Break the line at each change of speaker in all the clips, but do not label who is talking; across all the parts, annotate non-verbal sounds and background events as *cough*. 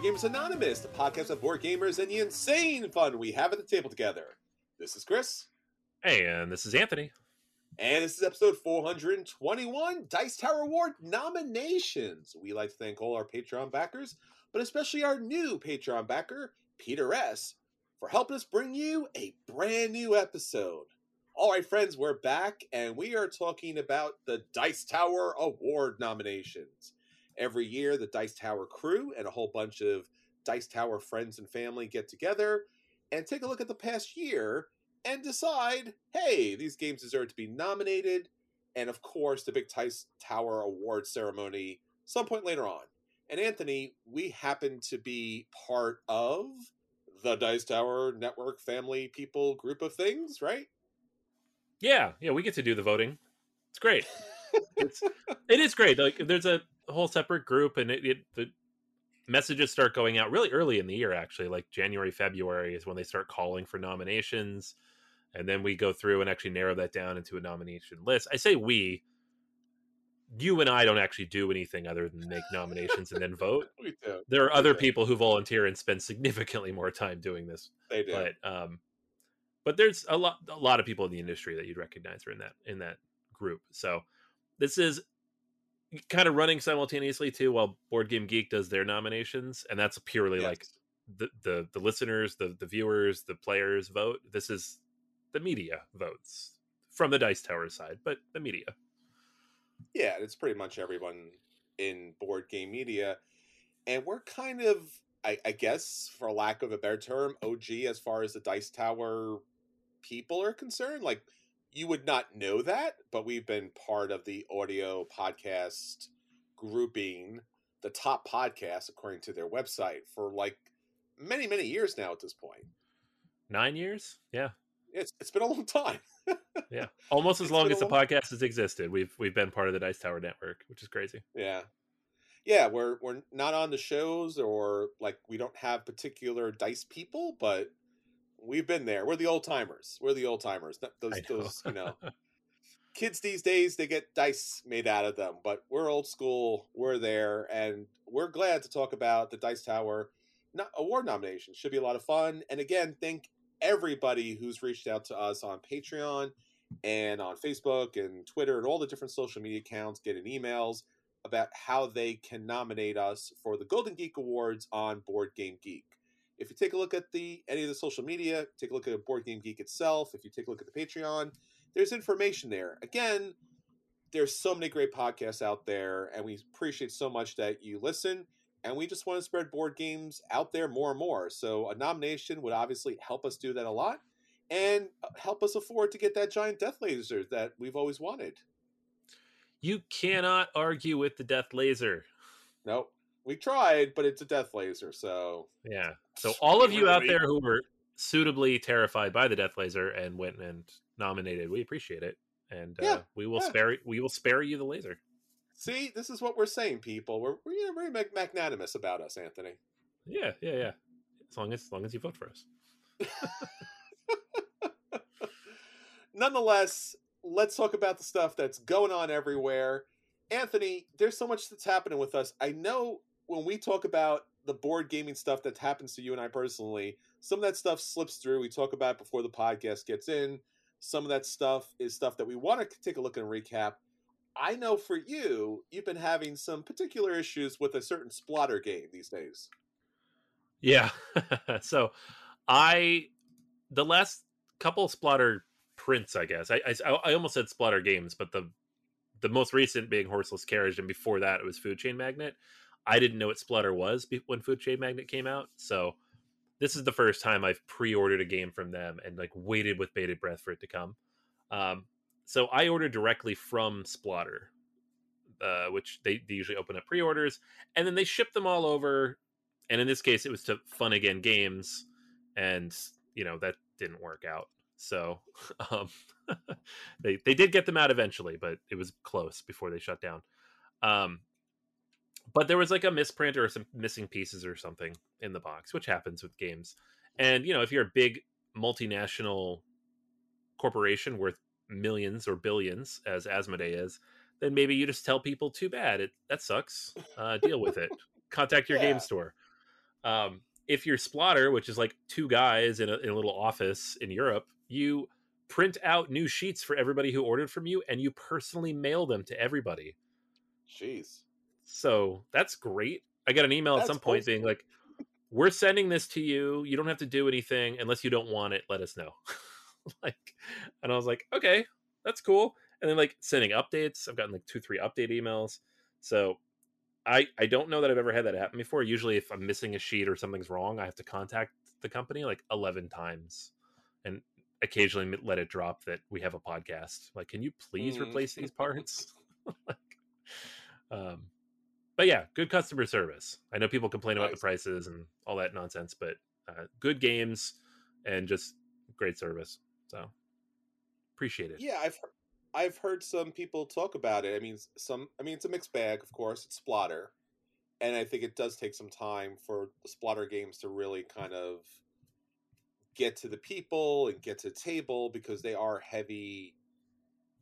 Board Gamers Anonymous, the podcast of board gamers and the insane fun we have at the table together. This is Chris,
Hey, and this is Anthony.
and this is episode 421 Dice Tower Award nominations. We like to thank all our Patreon backers, but especially our new Patreon backer, Peter S., for helping us bring you a brand new episode. All right, friends, we're back, and we are talking about the Dice Tower Award nominations. Every year, the Dice Tower crew and a whole bunch of Dice Tower friends and family get together and take a look at the past year and decide hey, these games deserve to be nominated. And of course, the big Dice Tower Award ceremony some point later on. And Anthony, we happen to be part of the Dice Tower Network family people group of things, right?
Yeah, yeah, we get to do the voting. It's great. *laughs* it's, it is great. Like, there's a whole separate group, and it, it the messages start going out really early in the year. Actually, like January, February is when they start calling for nominations, and then we go through and actually narrow that down into a nomination list. I say we. You and I don't actually do anything other than make nominations and then vote. *laughs*
We do.
There are other people who volunteer and spend significantly more time doing this
They do.
but um but there's a lot a lot of people in the industry that you'd recognize are in that in that group so this is kind of running simultaneously too while board game geek does their nominations and that's purely like the, the the listeners the the viewers the players vote this is the media votes from the dice tower side but the media
Yeah, it's pretty much everyone in board game media. And we're kind of, I, I guess, for lack of a better term, OG as far as the Dice Tower people are concerned. Like, you would not know that, but we've been part of the audio podcast grouping, the top podcast, according to their website, for like many, many years now at this point.
nine years yeah
It's, it's been a long time. *laughs*
yeah almost as
It's
long as the
long-
podcast has existed we've we've been part of the dice tower network which is crazy
Yeah. Yeah, we're we're not on the shows or like we don't have particular dice people, but we've been there. We're the old timers. We're the old timers. Those
know.
those, you know. *laughs* kids these days they get dice made out of them, but we're old school. We're there, and we're glad to talk about the Dice Tower award nomination. Should be a lot of fun. And again, thank everybody who's reached out to us on Patreon and on Facebook and Twitter and all the different social media accounts, getting emails about how they can nominate us for the Golden Geek Awards on Board Game Geek. If you take a look at the any of the social media, take a look at Board Game Geek itself. If you take a look at the Patreon, there's information there. Again, there's so many great podcasts out there, and we appreciate so much that you listen. And we just want to spread board games out there more and more. So a nomination would obviously help us do that a lot and uh, help us afford to get that giant death laser that we've always wanted.
You cannot argue with the death laser.
Nope. We tried, but it's a death laser, so
yeah. So all of you out there who were suitably terrified by the death laser and went and nominated, we appreciate it, and uh, yeah, we will yeah. spare we will spare you the laser.
See, this is what we're saying, people. We're we're very magnanimous about us, Anthony.
Yeah, yeah, yeah. As long as, as long as you vote for us. *laughs*
Nonetheless, let's talk about the stuff that's going on everywhere. Anthony, there's so much that's happening with us. I know when we talk about the board gaming stuff that happens to you and I personally, some of that stuff slips through. We talk about before the podcast gets in. Some of that stuff is stuff that we want to take a look and recap. I know for you, you've been having some particular issues with a certain Splotter game these days.
Yeah. *laughs* so I, the last couple Splotter prints, I guess, I, I, I almost said Splotter games, but the, the most recent being Horseless Carriage, and before that it was Food Chain Magnate. I didn't know what Splotter was when Food Chain Magnate came out, so this is the first time I've pre-ordered a game from them and like waited with bated breath for it to come. Um, so I ordered directly from Splotter, uh, which they, they usually open up pre-orders, and then they ship them all over. And in this case, it was to Fun Again Games, and you know that didn't work out. So *laughs* um, *laughs* they they did get them out eventually, but it was close before they shut down. Um, but there was like a misprint or some missing pieces or something in the box, which happens with games. And you know, if you're a big multinational corporation worth millions or billions, as Asmodee is, then maybe you just tell people, "Too bad, it that sucks. Uh, deal with it. Contact your yeah. game store." Um, if you're Splotter, which is like two guys in a, in a little office in Europe, you print out new sheets for everybody who ordered from you, and you personally mail them to everybody.
Jeez.
So that's great. I got an email that's at some point being like, "We're sending this to you. You don't have to do anything unless you don't want it. Let us know." *laughs* like, and I was like, "Okay, that's cool." And then like sending updates. I've gotten like two, three update emails. So I I don't know that I've ever had that happen before. Usually, if I'm missing a sheet or something's wrong, I have to contact the company like eleven times, and occasionally let it drop that we have a podcast. Like, can you please mm. replace these parts? *laughs* like, um, but yeah, good customer service. I know people complain nice. about the prices and all that nonsense, but uh, good games and just great service. So appreciate it.
Yeah, I've I've heard some people talk about it. I mean, some. I mean, it's a mixed bag, of course. It's Splotter, and I think it does take some time for the Splotter games to really kind of get to the people and get to the table because they are heavy,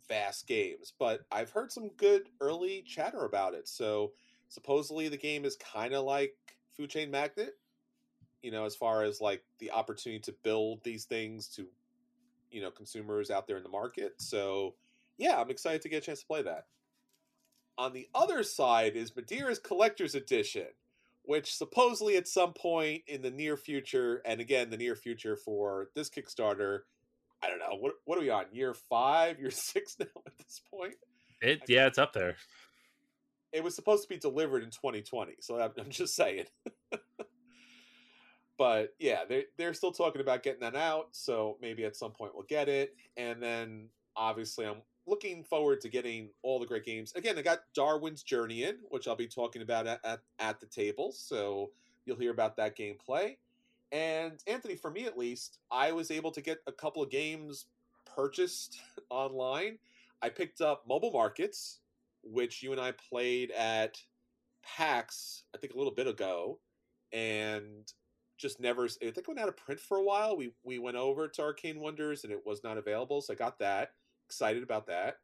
fast games. But I've heard some good early chatter about it. So supposedly the game is kind of like Food Chain Magnate, you know, as far as like the opportunity to build these things to, you know, consumers out there in the market. So, yeah, I'm excited to get a chance to play that. On the other side is Madeira's Collector's Edition, which supposedly at some point in the near future, and again, the near future for this Kickstarter, I don't know, what, what are we on? Year five, year *laughs* six now at this point?
It, yeah, it's up there
it was supposed to be delivered in 2020 so i'm, I'm just saying. *laughs* But yeah they're, they're still talking about getting that out so maybe at some point we'll get it. And then obviously i'm looking forward to getting all the great games. Again i got darwin's journey in which i'll be talking about at, at, at the table so you'll hear about that gameplay. And anthony for me at least i was able to get a couple of games purchased *laughs* online. I picked up mobile markets which you and I played at PAX, I think a little bit ago, and just never. I think it went out of print for a while. We we went over to Arcane Wonders and it was not available, so I got that. Excited about that.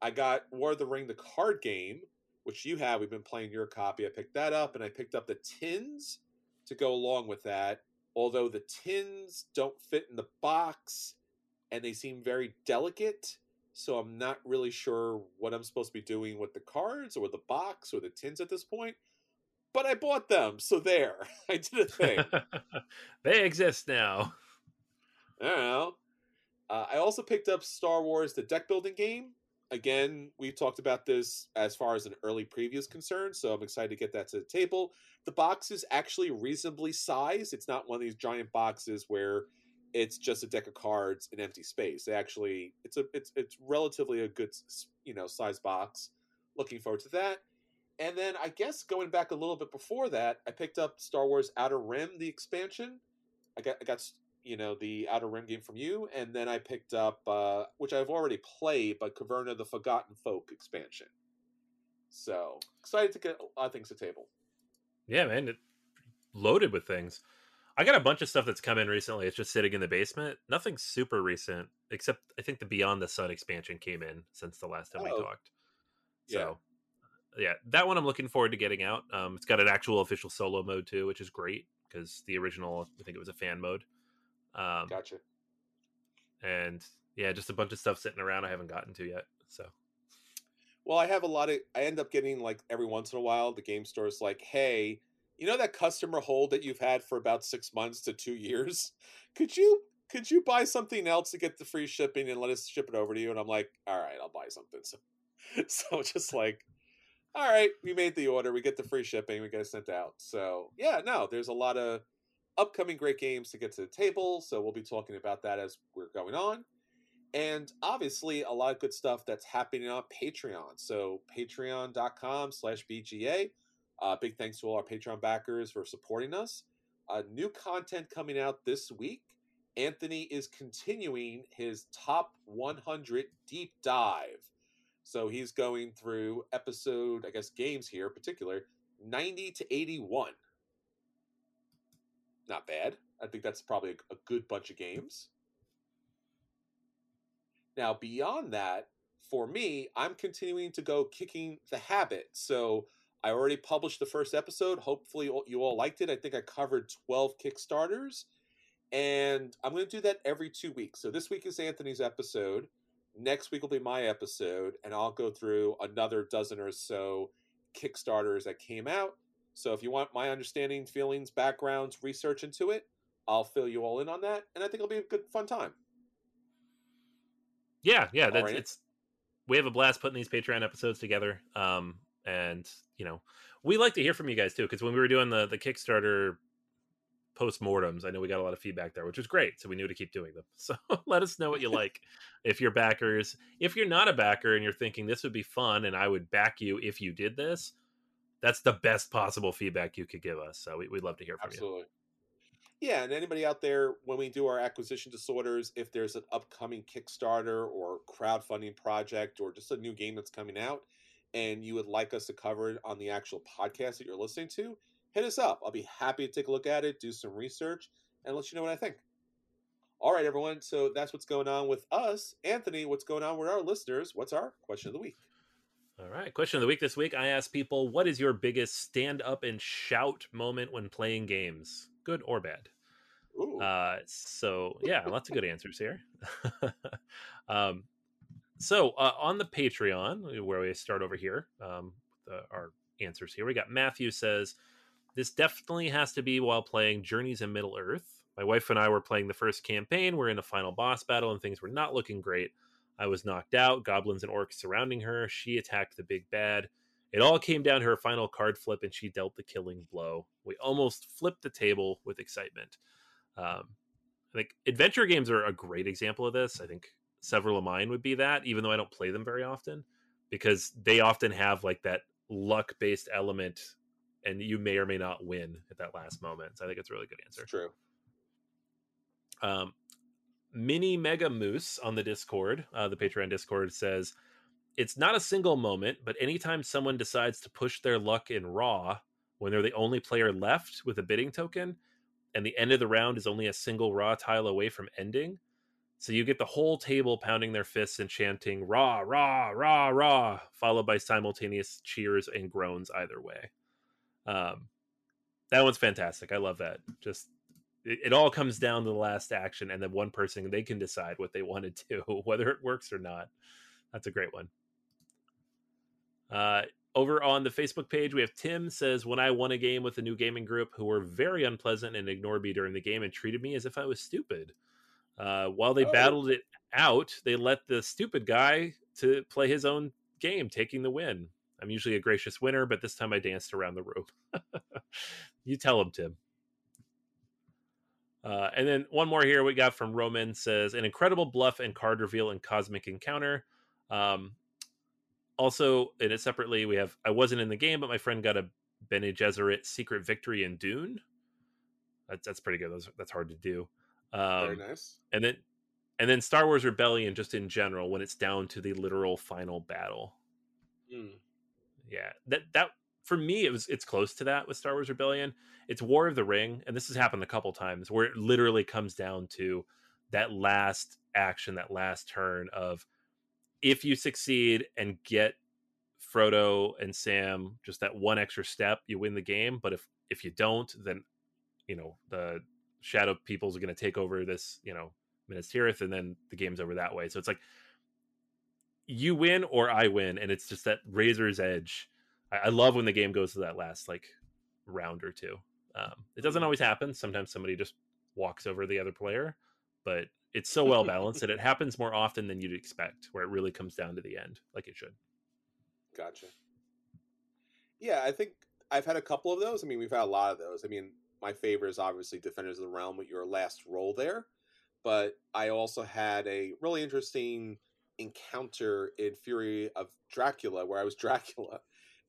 I got War of the Ring, the card game, which you have. We've been playing your copy. I picked that up, and I picked up the tins to go along with that. Although the tins don't fit in the box, and they seem very delicate, so I'm not really sure what I'm supposed to be doing with the cards or the box or the tins at this point. But I bought them, so there. *laughs* I did a thing. *laughs*
they exist now.
I don't know. Uh, I also picked up Star Wars: The Deck Building Game. Again, we've talked about this as far as an early preview is concerned, so I'm excited to get that to the table. The box is actually reasonably sized. It's not one of these giant boxes where it's just a deck of cards in empty space. Actually, it's a, it's it's relatively a good, you know, size box. Looking forward to that. And then I guess going back a little bit before that, I picked up Star Wars Outer Rim, the expansion. I got I got you know the Outer Rim game from you, and then I picked up uh, which I've already played, but Caverna the Forgotten Folk expansion. So excited to get a lot of things to table.
Yeah, man, it, loaded with things. I got a bunch of stuff that's come in recently. It's just sitting in the basement. Nothing super recent, except I think the Beyond the Sun expansion came in since the last time oh. we talked. So, yeah. yeah, that one I'm looking forward to getting out. Um, it's got an actual official solo mode too, which is great because the original, I think it was a fan mode.
Um, gotcha.
And yeah, just a bunch of stuff sitting around I haven't gotten to yet. So.
Well, I have a lot of. I end up getting like every once in a while, the game store's like, "Hey, you know that customer hold that you've had for about six months to two years? *laughs* Could you could you buy something else to get the free shipping and let us ship it over to you?" And I'm like, "All right, I'll buy something." *laughs* So, so just like, all right, we made the order, we get the free shipping, we get it sent out. So yeah, no, there's a lot of upcoming great games to get to the table. So we'll be talking about that as we're going on. And obviously, a lot of good stuff that's happening on Patreon. So patreon.com slash BGA. Uh, big thanks to all our Patreon backers for supporting us. Uh, new content coming out this week. Anthony is continuing his top 100 deep dive. So he's going through episode, I guess, games here, particular, 90 to 81 not bad. I think that's probably a, a good bunch of games. Now, beyond that, for me, I'm continuing to go kicking the habit. So I already published the first episode. Hopefully, you all liked it. I think I covered 12 Kickstarters. And I'm going to do that every two weeks. So this week is Anthony's episode. Next week will be my episode. And I'll go through another dozen or so Kickstarters that came out. So if you want my understanding, feelings, backgrounds, research into it, I'll fill you all in on that, and I think it'll be a good fun time.
Yeah, yeah, that's right. it's we have a blast putting these Patreon episodes together. Um, and you know, we like to hear from you guys too, because when we were doing the the Kickstarter post-mortems i know we got a lot of feedback there which was great so we knew to keep doing them *laughs* so let us know what you like if you're backers if you're not a backer and you're thinking this would be fun and i would back you if you did this that's the best possible feedback you could give us. So we, would love to hear from you.
Absolutely. you. Yeah, and anybody out there, when we do our acquisition disorders, if there's an upcoming Kickstarter or crowdfunding project or just a new game that's coming out, and you would like us to cover it on the actual podcast that you're listening to, hit us up. I'll be happy to take a look at it, do some research, and let you know what I think. All right, everyone. So that's what's going on with us. Anthony, what's going on with our listeners? What's our question of the week?
All right. Question of the week this week I ask people, what is your biggest stand up and shout moment when playing games, good or bad? Uh, so, yeah, lots of good answers here. *laughs* um, so, uh, on the Patreon, where we start over here, um, the, our answers here, we got Matthew says, This definitely has to be while playing Journeys in Middle Earth. My wife and I were playing the first campaign. We're in a final boss battle, and things were not looking great. I was knocked out, goblins and orcs surrounding her. She attacked the big bad. It all came down to her final card flip, and she dealt the killing blow. We almost flipped the table with excitement. Um, I think adventure games are a great example of this. I think several of mine would be that, even though I don't play them very often, because they often have like that luck based element, and you may or may not win at that last moment. So I think it's a really good answer.
true.
Um, Mini Mega Moose on the Discord, uh, the Patreon Discord, says it's not a single moment, but anytime someone decides to push their luck in Ra when they're the only player left with a bidding token, and the end of the round is only a single Ra tile away from ending, So you get the whole table pounding their fists and chanting "rah rah rah rah," followed by simultaneous cheers and groans either way. Um, that one's fantastic. I love that. Just it, it, all comes down to the last action, and then one person they can decide what they want to do, *laughs* whether it works or not. That's a great one. Uh, over on the Facebook page, we have Tim says, When I won a game with a new gaming group who were very unpleasant and ignored me during the game and treated me as if I was stupid. Uh, while they oh. battled it out, they let the stupid guy to play his own game, taking the win. I'm usually a gracious winner, but this time I danced around the room. *laughs* you tell him, Tim. Uh, and then one more here we got from Roman says an incredible bluff and card reveal and cosmic encounter. Um, also, in it separately, we have I wasn't in the game, but my friend got a Bene Gesserit secret victory in Dune. That's that's pretty good. That's, that's hard to do.
Um, Very nice.
And then and then Star Wars Rebellion, just in general, when it's down to the literal final battle. Mm. Yeah, that that for me, it was it's close to that with Star Wars Rebellion. It's War of the Ring, and this has happened a couple times where it literally comes down to that last action, that last turn of if you succeed and get Frodo and Sam just that one extra step, you win the game. But if if you don't, then you know the Shadow Peoples are going to take over this, you know, Minas Tirith, and then the game's over that way. So it's like you win or I win, and it's just that razor's edge I, I love when the game goes to that last like round or two. Um, it doesn't mm-hmm. always happen. Sometimes somebody just walks over the other player, but it's so well *laughs* balanced that it happens more often than you'd expect, where it really comes down to the end, like it should.
Gotcha. Yeah, I think I've had a couple of those. I mean, we've had a lot of those. I mean, my favorite is obviously Defenders of the Realm with your last roll there, but I also had a really interesting encounter in Fury of Dracula where I was *laughs* Dracula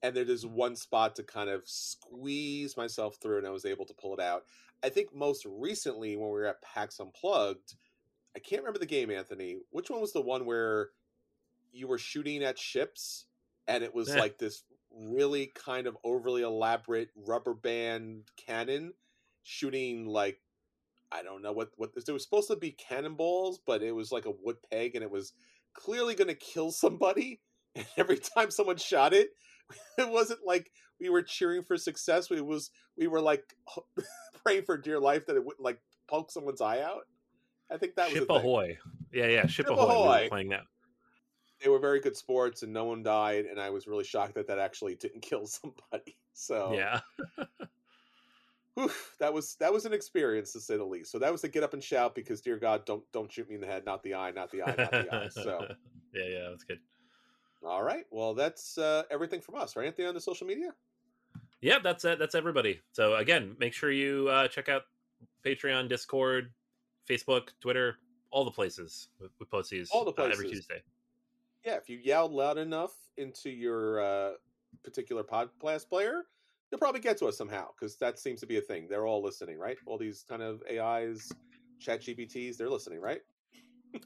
and there is one spot to kind of squeeze myself through and I was able to pull it out. I think most recently when we were at PAX Unplugged, I can't remember the game, Anthony. Which one was the one where you were shooting at ships and it was *laughs* like this really kind of overly elaborate rubber band cannon shooting like I don't know what what it was supposed to be cannonballs, but it was like a wood peg and it was clearly going to kill somebody. *laughs* And every time someone shot it, *laughs* it wasn't like we were cheering for success. We was we were like *laughs* praying for dear life that it wouldn't like poke someone's eye out. I think that
Ship
was
ahoy. Yeah, yeah, Ship, Ship ahoy. ahoy. We playing that.
They were very good sports, and no one died. And I was really shocked that that actually didn't kill somebody. So
yeah,
whew, that was that was an experience to say the least. So that was to get up and shout because, dear God, don't don't shoot me in the head, not the eye, not the eye, not the eye. So *laughs*
yeah, yeah, that's good.
All right. Well, that's uh, everything from us, right? Anything on the social media?
Yeah, that's it. That's everybody. So again, make sure you uh, check out Patreon, Discord, Facebook, Twitter, all the places we post these all the places. Uh, every Tuesday.
Yeah, if you yelled loud enough into your uh, particular podcast player, you'll probably get to us somehow because that seems to be a thing. They're all listening, right? All these kind of AIs, Chat GPTs, they're listening, right?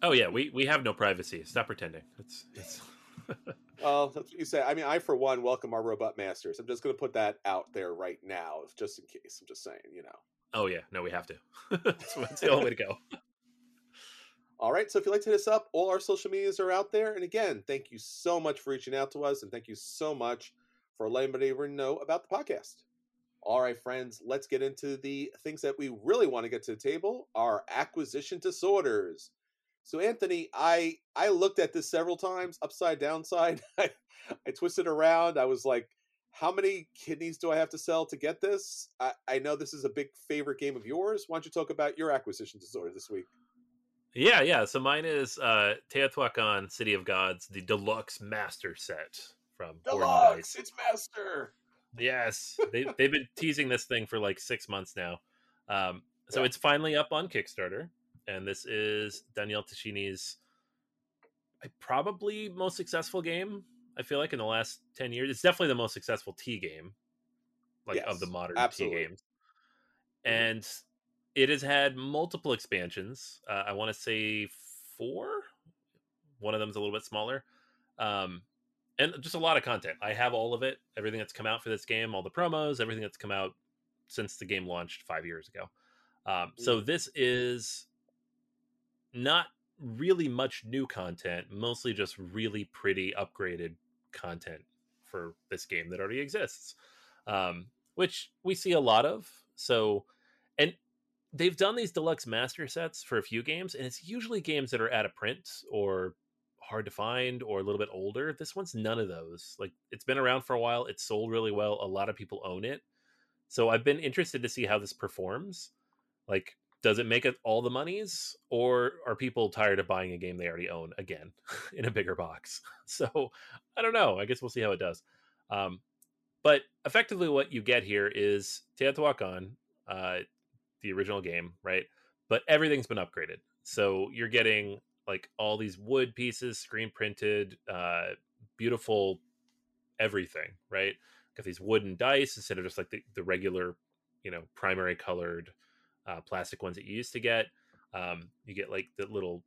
oh yeah, we we have no privacy. Stop pretending. It's it's *laughs*
well, that's you say. I mean, I for one welcome our robot masters. I'm just going to put that out there right now, just in case. I'm just saying, you know.
Oh yeah, no, we have to. *laughs* that's the only way to go. *laughs*
All right. So if you'd like to hit us up, all our social medias are out there. And again, thank you so much for reaching out to us, and thank you so much for letting everybody know about the podcast. All right, friends, let's get into the things that we really want to get to the table: our acquisition disorders. So Anthony, I I looked at this several times, upside downside. *laughs* I, I twisted around. I was like, how many kidneys do I have to sell to get this? I, I know this is a big favorite game of yours. Why don't you talk about your acquisition disorder this week?
Yeah, yeah. So mine is uh Teotihuacan City of Gods, the deluxe master set from
Deluxe, it's master.
Yes. they *laughs* they've been teasing this thing for like six months now. Um so yeah. it's finally up on Kickstarter and this is Daniele Tascini's probably most successful game. I feel like in the last ten years, it's definitely the most successful T game, like yes, of the modern absolutely. T games. Mm-hmm. And it has had multiple expansions. Uh, I want to say four. One of them is a little bit smaller, um, and just a lot of content. I have all of it, everything that's come out for this game, all the promos, everything that's come out since the game launched five years ago. Um, so mm. this is not really much new content, mostly just really pretty upgraded content for this game that already exists, um, which we see a lot of. So, and they've done these deluxe master sets for a few games, and it's usually games that are out of print or hard to find or a little bit older. This one's none of those. Like it's been around for a while, it's sold really well, a lot of people own it. So I've been interested to see how this performs. Like does it make it all the monies or are people tired of buying a game they already own again *laughs* in a bigger box? *laughs* So I don't know. I guess we'll see how it does. Um, but effectively, what you get here is Teotihuacan, uh, the original game, right? But everything's been upgraded. So you're getting like all these wood pieces, screen printed, uh, beautiful everything, right? Got these wooden dice instead of just like the, the regular, you know, primary colored uh, plastic ones that you used to get. Um, you get like the little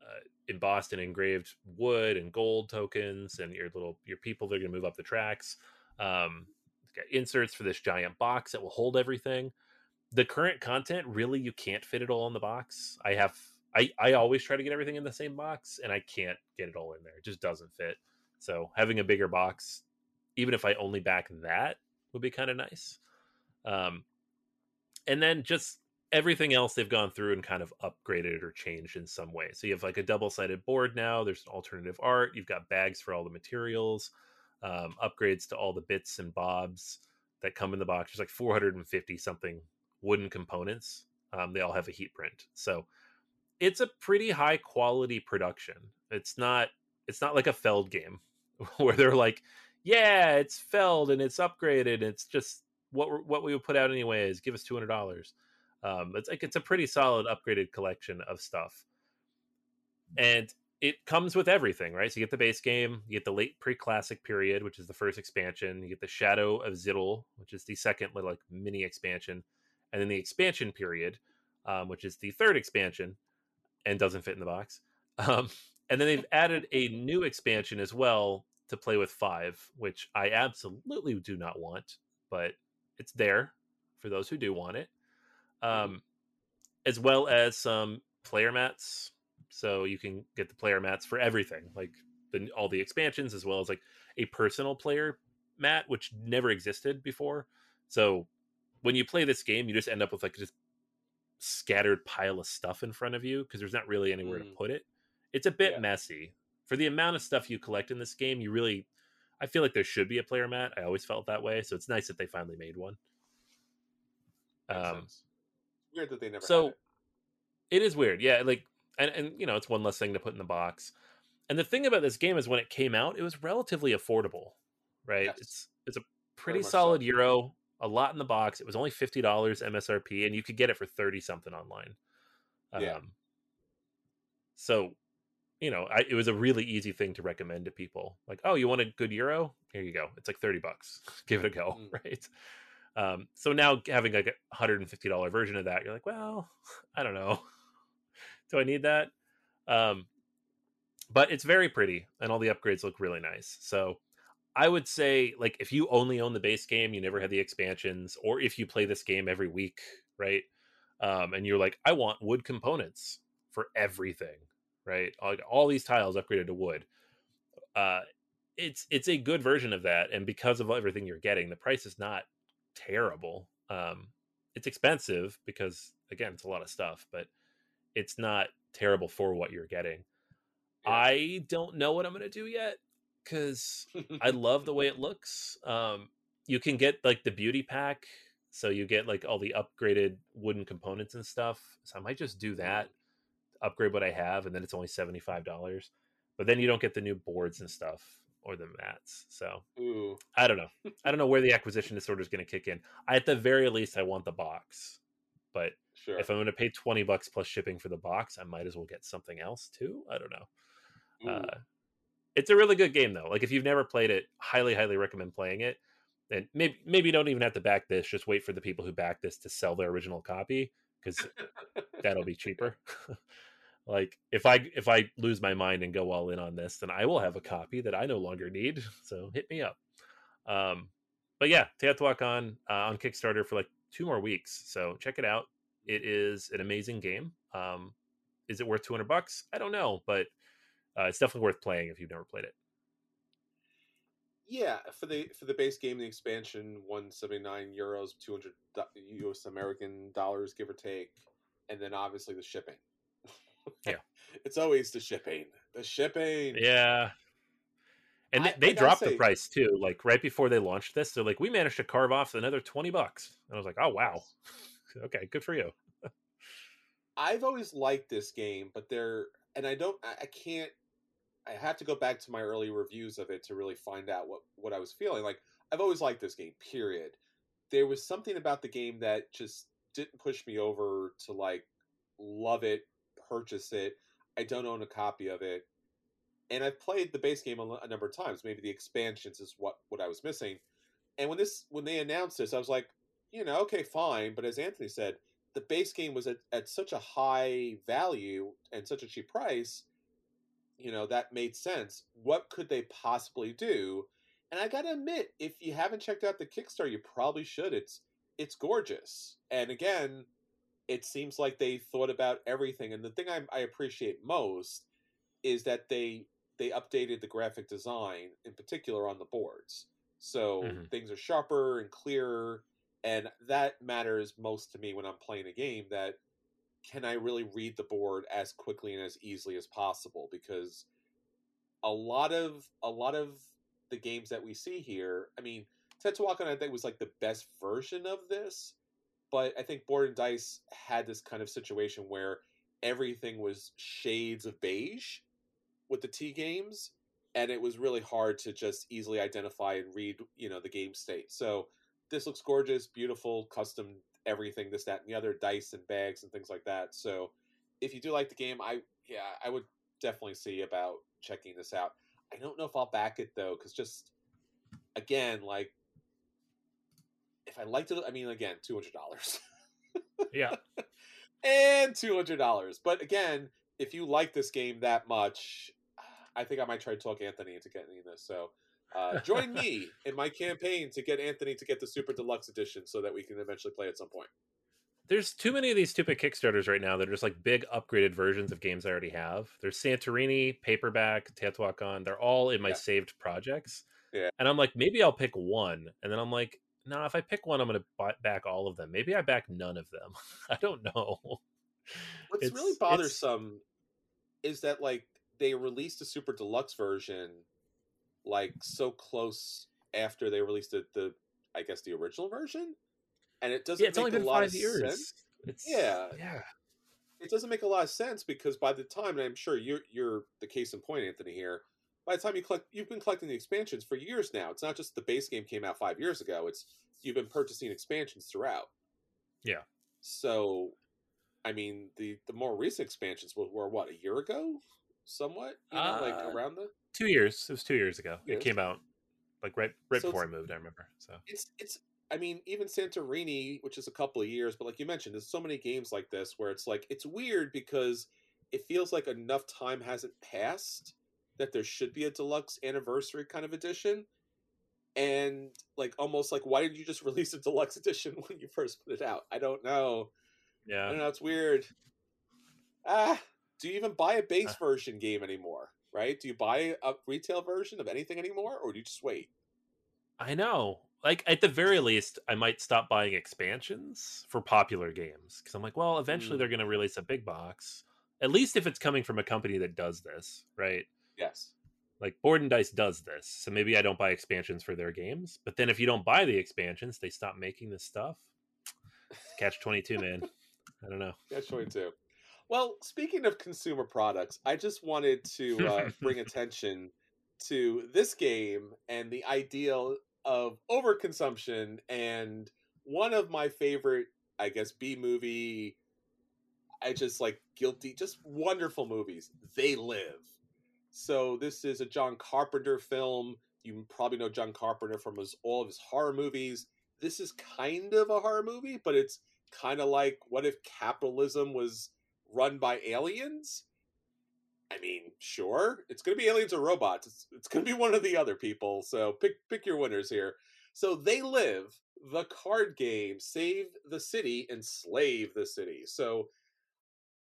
uh, embossed and engraved wood and gold tokens, and your little your people that are going to move up the tracks. Um, inserts for this giant box that will hold everything. The current content really you can't fit it all in the box. I have I, I always try to get everything in the same box and I can't get it all in there. It just doesn't fit. So having a bigger box, even if I only back that, would be kind of nice. Um, and then just everything else they've gone through and kind of upgraded or changed in some way. So you have like a double sided board now. There's an alternative art. You've got bags for all the materials, um, upgrades to all the bits and bobs that come in the box. There's like 450 something wooden components. Um, they all have a heat print. So it's a pretty high quality production. It's not it's not like a Feld game *laughs* where they're like, yeah, it's Feld and it's upgraded. It's just what what we would put out anyways. Give us two hundred dollars. Um, it's like it's a pretty solid upgraded collection of stuff, and it comes with everything, right? So you get the base game, you get the late pre-classic period, which is the first expansion. You get the Shadow of Xitle, which is the second like mini expansion, and then the expansion period, um, which is the third expansion, and doesn't fit in the box. Um, and then they've added a new expansion as well to play with five, which I absolutely do not want, but it's there for those who do want it. Mm-hmm. Um, as well as some player mats, so you can get the player mats for everything, like the, all the expansions, as well as like a personal player mat, which never existed before. So when you play this game, you just end up with like just scattered pile of stuff in front of you because there's not really anywhere mm. to put it. It's a bit yeah. messy. For the amount of stuff you collect in this game, you really I feel like there should be a player mat. I always felt that way, so it's nice that they finally made one.
Um, weird that they never.
So it. it is weird, yeah. Like, and and you know, it's one less thing to put in the box. And the thing about this game is, when it came out, it was relatively affordable, right? Yes. It's it's a pretty solid so. euro a lot in the box. It was only fifty dollars MSRP, and you could get it for thirty something online.
Yeah. Um,
so, you know, I, it was a really easy thing to recommend to people. Like, oh, you want a good euro? Here you go. It's like thirty bucks. *laughs* Give it a go, mm. *laughs* right? Um, so now having like a hundred and fifty dollar version of that, you're like, well, *laughs* I don't know. Do I need that? Um, but it's very pretty, and all the upgrades look really nice. So I would say like if you only own the base game, you never had the expansions, or if you play this game every week, right? Um, and you're like, I want wood components for everything, right? All, all these tiles upgraded to wood. Uh, it's it's a good version of that, and because of everything you're getting, the price is not terrible. Um, it's expensive because again, it's a lot of stuff, but it's not terrible for what you're getting. Yeah. I don't know what I'm going to do yet because *laughs* I love the way it looks. Um, you can get like the beauty pack, so you get like all the upgraded wooden components and stuff. So I might just do that, upgrade what I have, and then it's only seventy five dollars. But then you don't get the new boards and stuff or the mats. So
Ooh.
I don't know. *laughs* I don't know where the acquisition disorder is going to kick in. I, at the very least, I want the box. But
sure.
if I'm going to pay twenty bucks plus shipping for the box, I might as well get something else too. I don't know. Uh, it's a really good game though. Like if you've never played it, highly, highly recommend playing it. And maybe maybe you don't even have to back this. Just wait for the people who back this to sell their original copy because that'll be cheaper. *laughs* like if I if I lose my mind and go all in on this, then I will have a copy that I no longer need. *laughs* So hit me up. Um, but yeah, Teotihuacan uh, on Kickstarter for like two more weeks. So check it out. It is an amazing game. Um, is it worth 200 bucks? I don't know, but uh, it's definitely worth playing if you've never played it.
Yeah, for the for the base game, the expansion, one seventy nine euros, two hundred U.S. American dollars, give or take, and then obviously the shipping.
Yeah. *laughs*
it's always the shipping. The shipping.
Yeah. And they,
I-
they
I
dropped
say-
the price too. Like right before they launched this, they're like, "We managed to carve off another twenty bucks." And I was like, "Oh wow, *laughs* okay, good for you."
I've always liked this game, but there, and I don't, I can't. I had to go back to my early reviews of it to really find out what what I was feeling. Like I've always liked this game. Period. There was something about the game that just didn't push me over to like love it, purchase it. I don't own a copy of it, and I've played the base game a number of times. Maybe the expansions is what what I was missing. And when this when they announced this, I was like, you know, okay, fine. But as Anthony said, the base game was at, at such a high value and such a cheap price, you know, that made sense. What could they possibly do? And I gotta admit, if you haven't checked out the Kickstarter, you probably should. It's it's gorgeous. And again, it seems like they thought about everything. And the thing I, I appreciate most is that they they updated the graphic design, in particular on the boards. So
Mhm.
things are sharper and clearer and that matters most to me when I'm playing a game that can I really read the board as quickly and as easily as possible because a lot of a lot of the games that we see here, I mean, Teotihuacan I think was like the best version of this, but I think Board and Dice had this kind of situation where everything was shades of beige with the T games and it was really hard to just easily identify and read, you know, the game state. So this looks gorgeous, beautiful, custom everything, this, that, and the other, dice and bags and things like that. So if you do like the game, I yeah, I would definitely see about checking this out. I don't know if I'll back it though, because just again, like if I liked it, I mean, again, two hundred dollars
Yeah, *laughs*
and two hundred dollars. But again, if you like this game that much, I think I might try to talk Anthony into getting this. So uh, join me in my campaign to get Anthony to get the Super Deluxe Edition, so that we can eventually play at some point.
there's too many of these stupid Kickstarters right now. They're just like big upgraded versions of games I already have. There's Santorini, Paperback, Teotihuacan. They're all in my
Yeah.
saved projects.
Yeah.
And I'm like, maybe I'll pick one, and then I'm like, no, if I pick one, I'm going to back all of them. Maybe I back none of them. *laughs* I don't know.
What's
It's-
really
it's-
bothersome is that like they released a super deluxe version like so close after they released the, the I guess the original version, and it doesn't
yeah, it's
make
only been
a lot
five
of
years.
Yeah.
yeah.
It doesn't make a lot of sense because by the time, and I'm sure you're you're the case in point, Anthony. Here, by the time you collect, you've been collecting the expansions for years now. It's not just the base game came out five years ago. It's you've been purchasing expansions throughout.
Yeah.
So, I mean, the the more recent expansions were, were what a year ago, somewhat. You know, like
Uh,
around the.
Two years. It was two years ago.
Years.
It came out like right right
So
before I moved. I remember. So
It's it's. I mean, even Santorini, which is a couple of years, but like you mentioned, there's so many games like this where it's like it's weird because it feels like enough time hasn't passed that there should be a deluxe anniversary kind of edition. And like almost like why did you just *laughs* release a deluxe edition when you first put it out? I don't know.
Yeah.
I don't know. It's weird. Ah, do you even buy a base
Uh.
version game anymore? Right? Do you buy a retail version of anything anymore, or do you just wait?
I know. Like at the very least, I might stop buying expansions for popular games because I'm like, well, eventually
Mm.
they're going to release a big box. At least if it's coming from a company that does this, right?
Yes.
Like Board and Dice does this, so maybe I don't buy expansions for their games. But then if you don't buy the expansions, they stop making this stuff. Catch twenty two, man. *laughs* I don't know.
That's showing too. Well, speaking of consumer products, I just wanted to uh, *laughs* bring attention to this game and the ideal of overconsumption and one of my favorite, I guess, B movie. I just like guilty, just wonderful movies. They live. So this is a John Carpenter film. You probably know John Carpenter from his all of his horror movies. This is kind of a horror movie, but it's kind of like what if capitalism was run by aliens? I mean, sure, it's going to be aliens or robots. It's, it's going to be one of the other people. So pick pick your winners here. So they live the card game, save the city and slave the city. So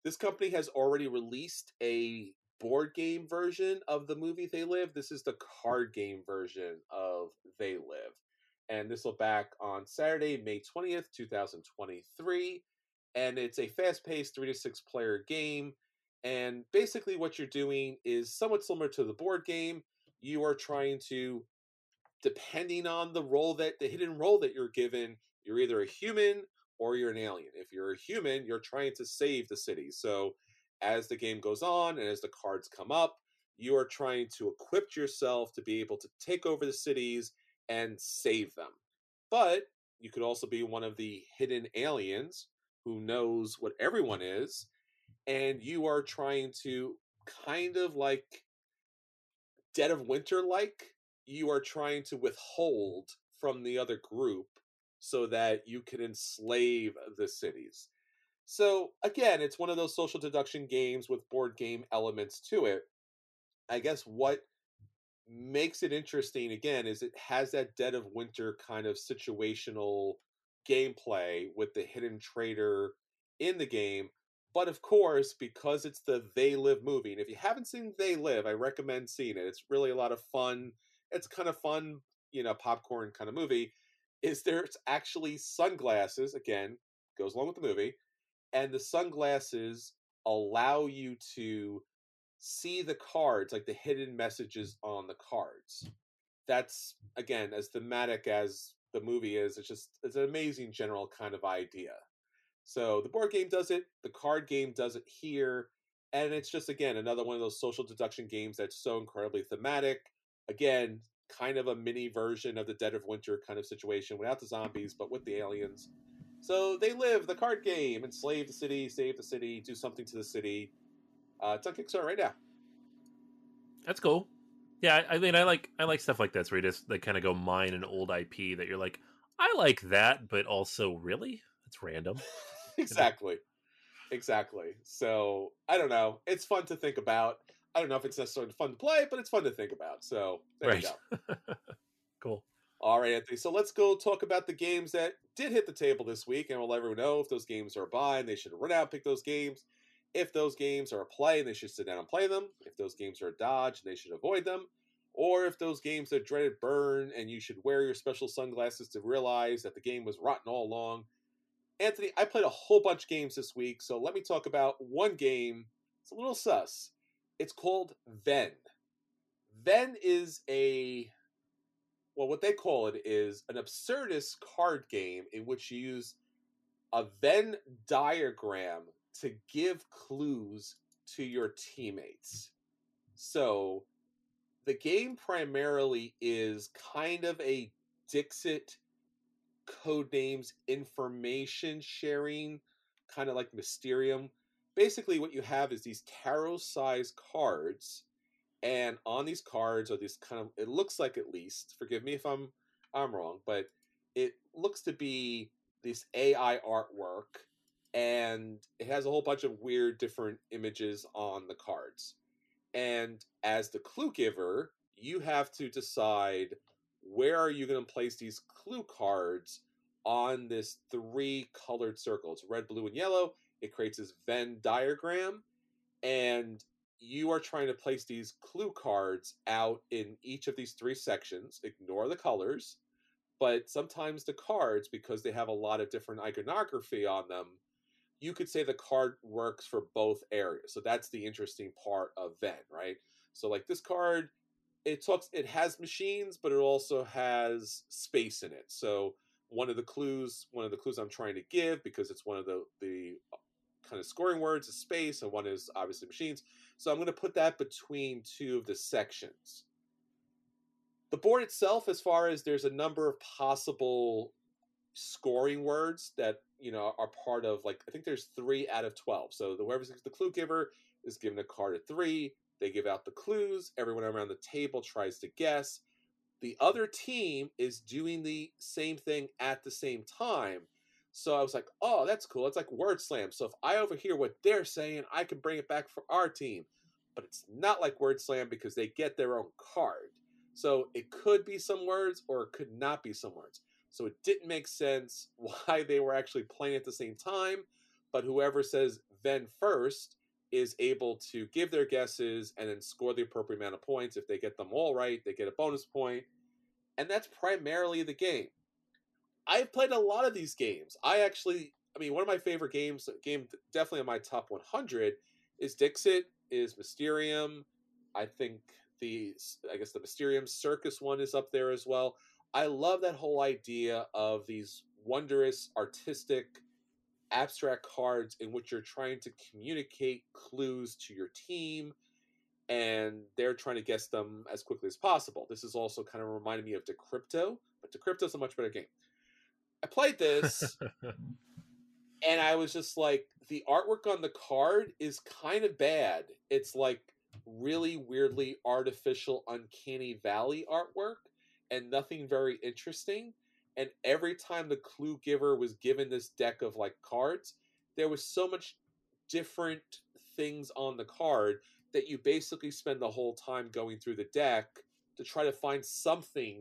This company has already released a board game version of the movie They Live. This is the card game version of They Live. And this will back on Saturday, May 20th, 2023. And it's a fast paced three to six player game. And basically, what you're doing is somewhat similar to the board game. You are trying to, depending on the role that the hidden role that you're given, you're either a human or you're an alien. If you're a human, you're trying to save the city. So as the game goes on and as the cards come up, you are trying to equip yourself to be able to take over the cities and save them. But you could also be one of the hidden aliens who knows what everyone is, and you are trying to kind of like Dead of Winter like, you are trying to withhold from the other group so that you can enslave the cities. So again, it's one of those social deduction games with board game elements to it. I guess what makes it interesting again is it has that dead of winter kind of situational gameplay with the hidden traitor in the game. But of course, because it's the They Live movie, and if you haven't seen They Live, I recommend seeing it. It's really a lot of fun. It's kind of fun, you know, popcorn kind of movie. Is there's actually sunglasses, again, goes along with the movie, and the sunglasses allow you to see the cards, like the hidden messages on the cards. That's again as thematic as the movie is. It's just it's an amazing general kind of idea. So the board game does it, the card game does it here, and it's just again another one of those social deduction games that's so incredibly thematic. Again, kind of a mini version of the Dead of Winter kind of situation without the zombies, but with the aliens. So they live the card game, enslave the city, save the city, do something to the city. Uh, it's on Kickstarter right now.
That's cool. Yeah, I, mean, I like I like stuff like this where you just like kind of go mine an old IP that you're like, I like that, but also really, it's random. *laughs*
exactly, exactly. So I don't know. It's fun to think about. I don't know if it's necessarily fun to play, but it's fun to think about. So there
right.
you go. *laughs*
cool.
All right, Anthony. So let's go talk about the games that did hit the table this week, and we'll let everyone know if those games are a buy and they should run out pick those games. If those games are a play they should sit down and play them. If those games are a dodge they should avoid them. Or if those games are dreaded burn and you should wear your special sunglasses to realize that the game was rotten all along. Anthony, I played a whole bunch of games this week, so let me talk about one game. It's a little sus. It's called Venn. Venn is a well, what they call it is an absurdist card game in which you use a Venn diagram to give clues to your teammates. So the game primarily is kind of a Dixit codenames information sharing, kind of like Mysterium. Basically, what you have is these tarot size cards and on these cards are these kind of it looks like at least forgive me if i'm i'm wrong but it looks to be this ai artwork and it has a whole bunch of weird different images on the cards and as the clue giver you have to decide where are you going to place these clue cards on this three colored circles red blue and yellow it creates this venn diagram and you are trying to place these clue cards out in each of these three sections. Ignore the colors, but sometimes the cards, because they have a lot of different iconography on them, you could say the card works for both areas. So that's the interesting part of Venn, right? So like this card, it talks it has machines, but it also has space in it. So one of the clues, one of the clues I'm trying to give, because it's one of the the uh, kind of scoring words is space, and one is obviously machines. So I'm going to put that between two of the sections. The board itself, as far as there's a number of possible scoring words that you know are part of like I think there's three out of twelve. So the whoever's the clue giver is given a card of three. They give out the clues. Everyone around the table tries to guess. The other team is doing the same thing at the same time. So I was like, oh, that's cool. It's like word slam. So if I overhear what they're saying, I can bring it back for our team. But it's not like word slam because they get their own card. So it could be some words or it could not be some words. So it didn't make sense *laughs* why they were actually playing at the same time. But whoever says then first is able to give their guesses and then score the appropriate amount of points. If they get them all right, they get a bonus point. And that's primarily the game. I've played a lot of these games. I actually, I mean, one of my favorite games, uh, game definitely on my top 100, is Dixit, is Mysterium. I think the, I guess the Mysterium Circus one is up there as well. I love that whole idea of these wondrous, artistic, abstract cards in which you're trying to communicate clues to your team and they're trying to guess them as quickly as possible. This is also kind of reminding me of Decrypto, but Decrypto's a much better game. I played this *laughs* and I was just like, the artwork on the card is kind of bad. It's like really weirdly artificial, uncanny valley artwork and nothing very interesting. And every time the clue giver was given this deck of like cards, there was so much different things on the card that you basically spend the whole time going through the deck to try to find something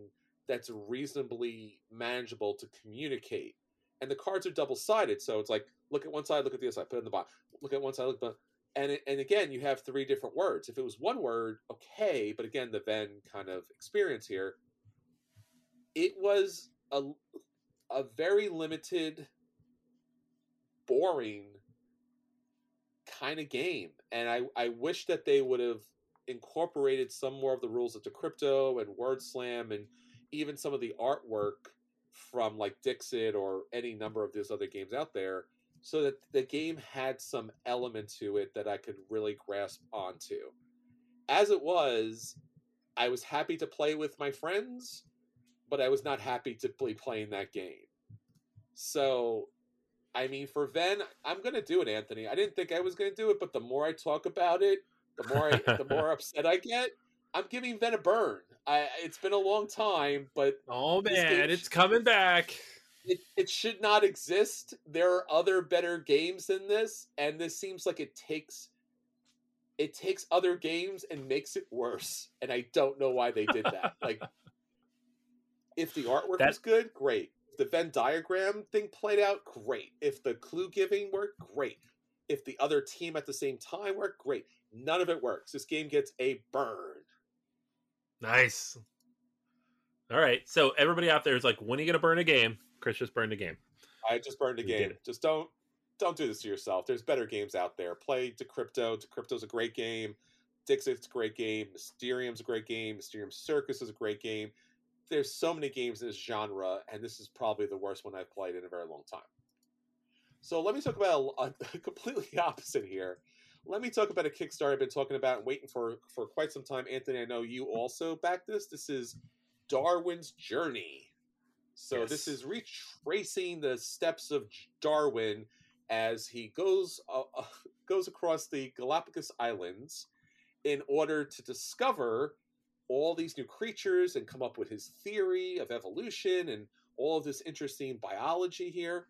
that's reasonably manageable to communicate. And the cards are double sided, so it's like look at one side, look at the other side, put it in the box. Look at one side, look at the and it, and again, you have three different words. If it was one word, okay, but again, the Venn kind of experience here, it was a a very limited, boring kind of game, and I I wish that they would have incorporated some more of the rules of Decrypto and Word Slam and even some of the artwork from like Dixit or any number of these other games out there so that the game had some element to it that I could really grasp onto. As it was, I was happy to play with my friends, but I was not happy to be playing that game. So, I mean, for Venn, I'm going to do it, Anthony. I didn't think I was going to do it, but the more I talk about it, the more I, the more *laughs* upset I get. I'm giving Venn a burn. I, it's been a long time, but
oh man, it's coming back
it, it should not exist. There are other better games than this, and this seems like it takes it takes other games and makes it worse. And I don't know why they did that. *laughs* like if the artwork that... was good, great. If the Venn diagram thing played out, great. If the clue giving worked, great. If the other team at the same time worked, great. None of it works. This game gets a burn.
Nice. All right. So everybody out there is like, when are you going to burn a game? Chris just burned a game.
I just burned a game. Just don't don't do this to yourself. There's better games out there. Play Decrypto. Decrypto's a great game. Dixit's a great game. Mysterium's a great game. Mysterium Circus is a great game. There's so many games in this genre, and this is probably the worst one I've played in a very long time. So let me talk about a, a *laughs* completely *laughs* opposite here. Let me talk about a Kickstarter I've been talking about and waiting for for quite some time. Anthony, I know you also backed this. This is Darwin's Journey. So yes. this is retracing the steps of Darwin as he goes uh, uh, *laughs* goes across the Galapagos Islands in order to discover all these new creatures and come up with his theory of evolution and all of this interesting biology here.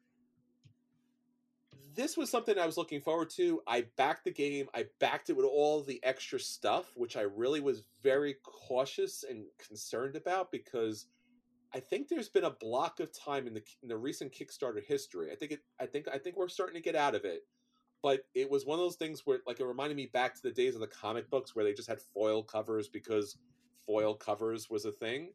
This was something I was looking forward to. I backed the game. I backed it with all the extra stuff, which I really was very cautious and concerned about because I think there's been a block of time in the in the recent Kickstarter history. I think it. I think I think we're starting to get out of it. But it was one of those things where, like, it reminded me back to the days of the comic books where they just had foil covers because foil covers was a thing,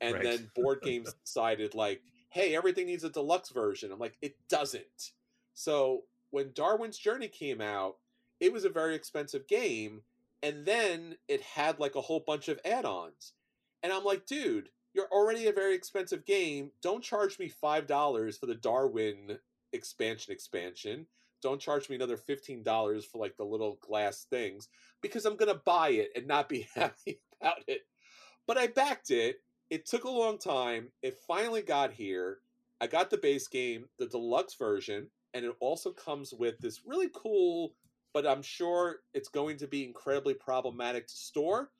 and right. then board games *laughs* decided like, hey, everything needs a deluxe version. I'm like, it doesn't. So when Darwin's Journey came out, it was a very expensive game, and then it had like a whole bunch of add-ons, and I'm like, dude you're already a very expensive game. Don't charge me five dollars for the Darwin expansion expansion. Don't charge me another fifteen dollars for like the little glass things because I'm gonna buy it and not be *laughs* happy about it. But I backed it. It took a long time. It finally got here. I got the base game, the deluxe version, and it also comes with this really cool, but I'm sure it's going to be incredibly problematic to store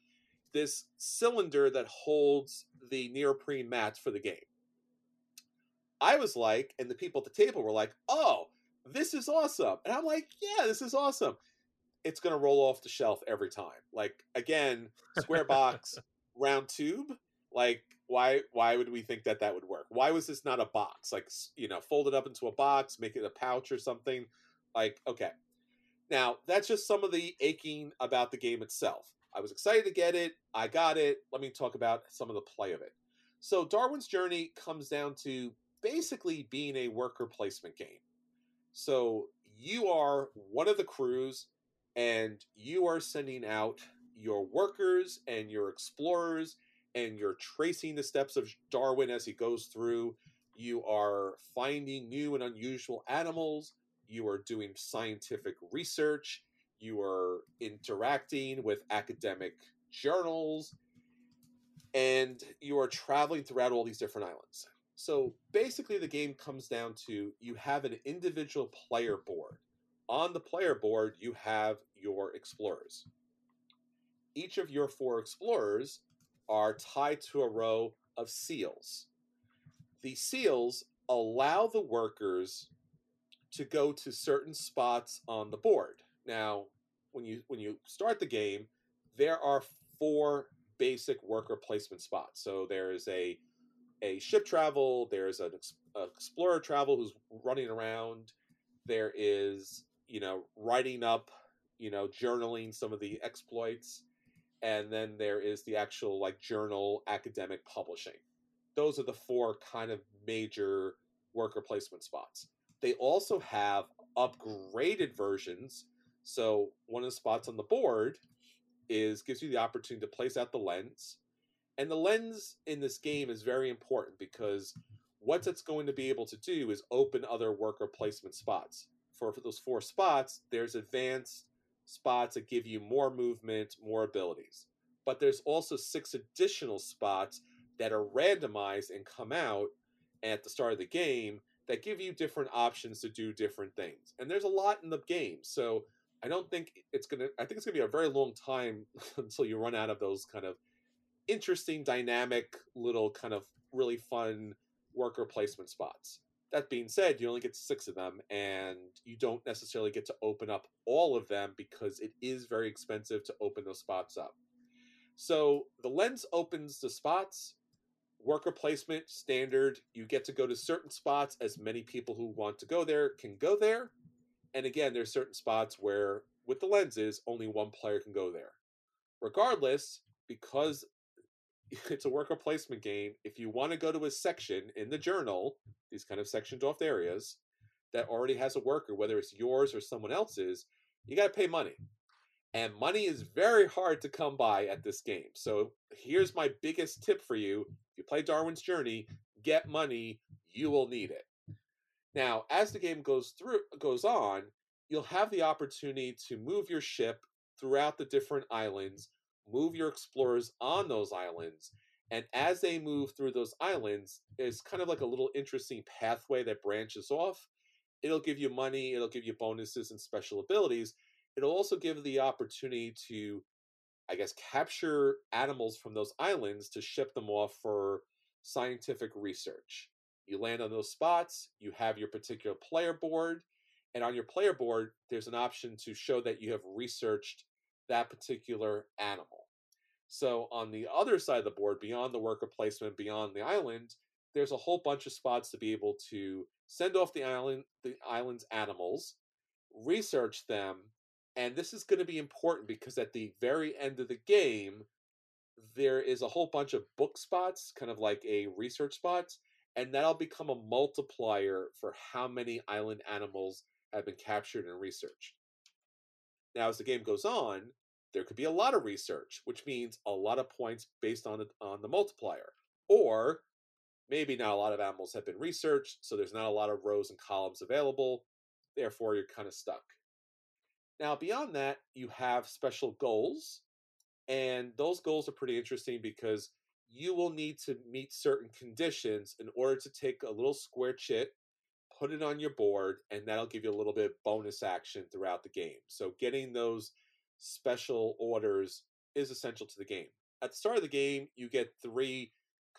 this cylinder that holds the neoprene mats for the game. I was like, and the people at the table were like, oh, this is awesome. And I'm like, yeah, this is awesome. It's going to roll off the shelf every time. Like, again, square box, *laughs* round tube. Like, why why would we think that that would work? Why was this not a box? Like, you know, fold it up into a box, make it a pouch or something. Like, okay. Now, that's just some of the aching about the game itself. I was excited to get it. I got it. Let me talk about some of the play of it. So, Darwin's Journey comes down to basically being a worker placement game. So, you are one of the crews and you are sending out your workers and your explorers and you're tracing the steps of Darwin as he goes through. You are finding new and unusual animals. You are doing scientific research. You are interacting with academic journals. And you are traveling throughout all these different islands. So basically, the game comes down to you have an individual player board. On the player board, you have your explorers. Each of your four explorers are tied to a row of seals. The seals allow the workers to go to certain spots on the board. Now, when you when you start the game, there are four basic worker placement spots. So there is a a ship travel, there's an explorer travel who's running around, there is, you know, writing up, you know, journaling some of the exploits and then there is the actual like journal academic publishing. Those are the four kind of major worker placement spots. They also have upgraded versions. So one of the spots on the board is gives you the opportunity to place out the lens. And the lens in this game is very important because what it's going to be able to do is open other worker placement spots. For, for those four spots, there's advanced spots that give you more movement, more abilities. But there's also six additional spots that are randomized and come out at the start of the game that give you different options to do different things. And there's a lot in the game. So I don't think it's going to I think it's going to be a very long time *laughs* until you run out of those kind of interesting dynamic little kind of really fun worker placement spots. That being said, you only get six of them, and you don't necessarily get to open up all of them because it is very expensive to open those spots up. So the lens opens the spots, worker placement standard. You get to go to certain spots as many people who want to go there can go there. And again, there's certain spots where with the lenses, only one player can go there. Regardless, because it's a worker placement game. If you want to go to a section in the journal, these kind of sectioned off areas that already has a worker, whether it's yours or someone else's, you got to pay money. And money is very hard to come by at this game. So here's my biggest tip for you. If you play Darwin's Journey, get money, you will need it. Now, as the game goes through goes on, you'll have the opportunity to move your ship throughout the different islands move your explorers on those islands. And as they move through those islands, it's kind of like a little interesting pathway that branches off. It'll give you money, it'll give you bonuses and special abilities. It'll also give the opportunity to, I guess, capture animals from those islands to ship them off for scientific research. You land on those spots, you have your particular player board, and on your player board, there's an option to show that you have researched that particular animal. So on the other side of the board, beyond the worker placement, beyond the island, there's a whole bunch of spots to be able to send off the island, the island's animals, research them, and this is going to be important because at the very end of the game, there is a whole bunch of book spots, kind of like a research spots, and that'll become a multiplier for how many island animals have been captured and researched. Now, as the game goes on, there could be a lot of research, which means a lot of points based on the, on the multiplier. Or maybe not a lot of animals have been researched, so there's not a lot of rows and columns available. Therefore, you're kind of stuck. Now, beyond that, you have special goals, and those goals are pretty interesting because you will need to meet certain conditions in order to take a little square chit, put it on your board, and that'll give you a little bit of bonus action throughout the game. So, getting those special orders is essential to the game. At the start of the game, you get three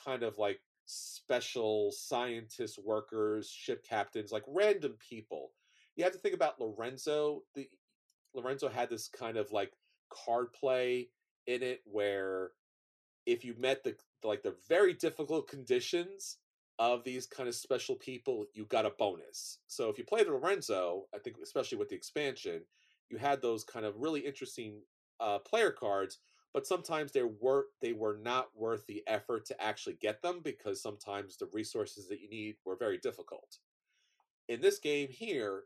kind of like special scientist workers, ship captains, like random people. You have to think about Lorenzo. The Lorenzo had this kind of like card play in it where if you met the like the very difficult conditions of these kind of special people, you got a bonus. So if you played Lorenzo, I think especially with the expansion, you had those kind of really interesting uh, player cards, but sometimes they were they were not worth the effort to actually get them because sometimes the resources that you need were very difficult. In this game here,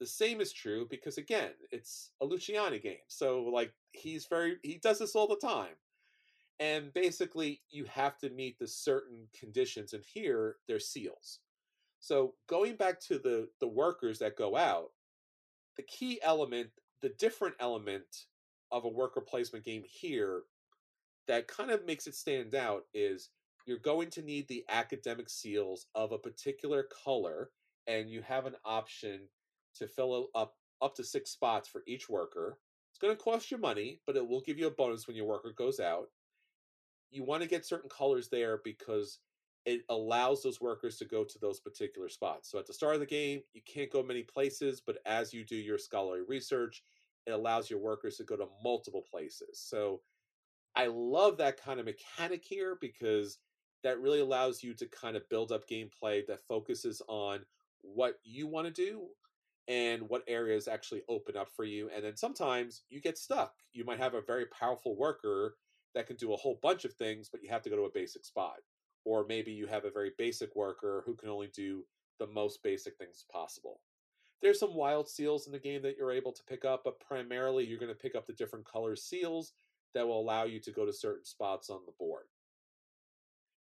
the same is true because again, it's a Luciani game. So like he's very he does this all the time. And basically you have to meet the certain conditions and here they're seals. So going back to the the workers that go out, the key element, the different element of a worker placement game here that kind of makes it stand out is you're going to need the academic seals of a particular color and you have an option to fill up up to six spots for each worker. It's going to cost you money, but it will give you a bonus when your worker goes out. You want to get certain colors there because it allows those workers to go to those particular spots. So at the start of the game, you can't go many places, but as you do your scholarly research, it allows your workers to go to multiple places. So I love that kind of mechanic here because that really allows you to kind of build up gameplay that focuses on what you want to do and what areas actually open up for you. And then sometimes you get stuck. You might have a very powerful worker that can do a whole bunch of things, but you have to go to a basic spot. Or maybe you have a very basic worker who can only do the most basic things possible. There's some wild seals in the game that you're able to pick up, but primarily you're going to pick up the different color seals that will allow you to go to certain spots on the board.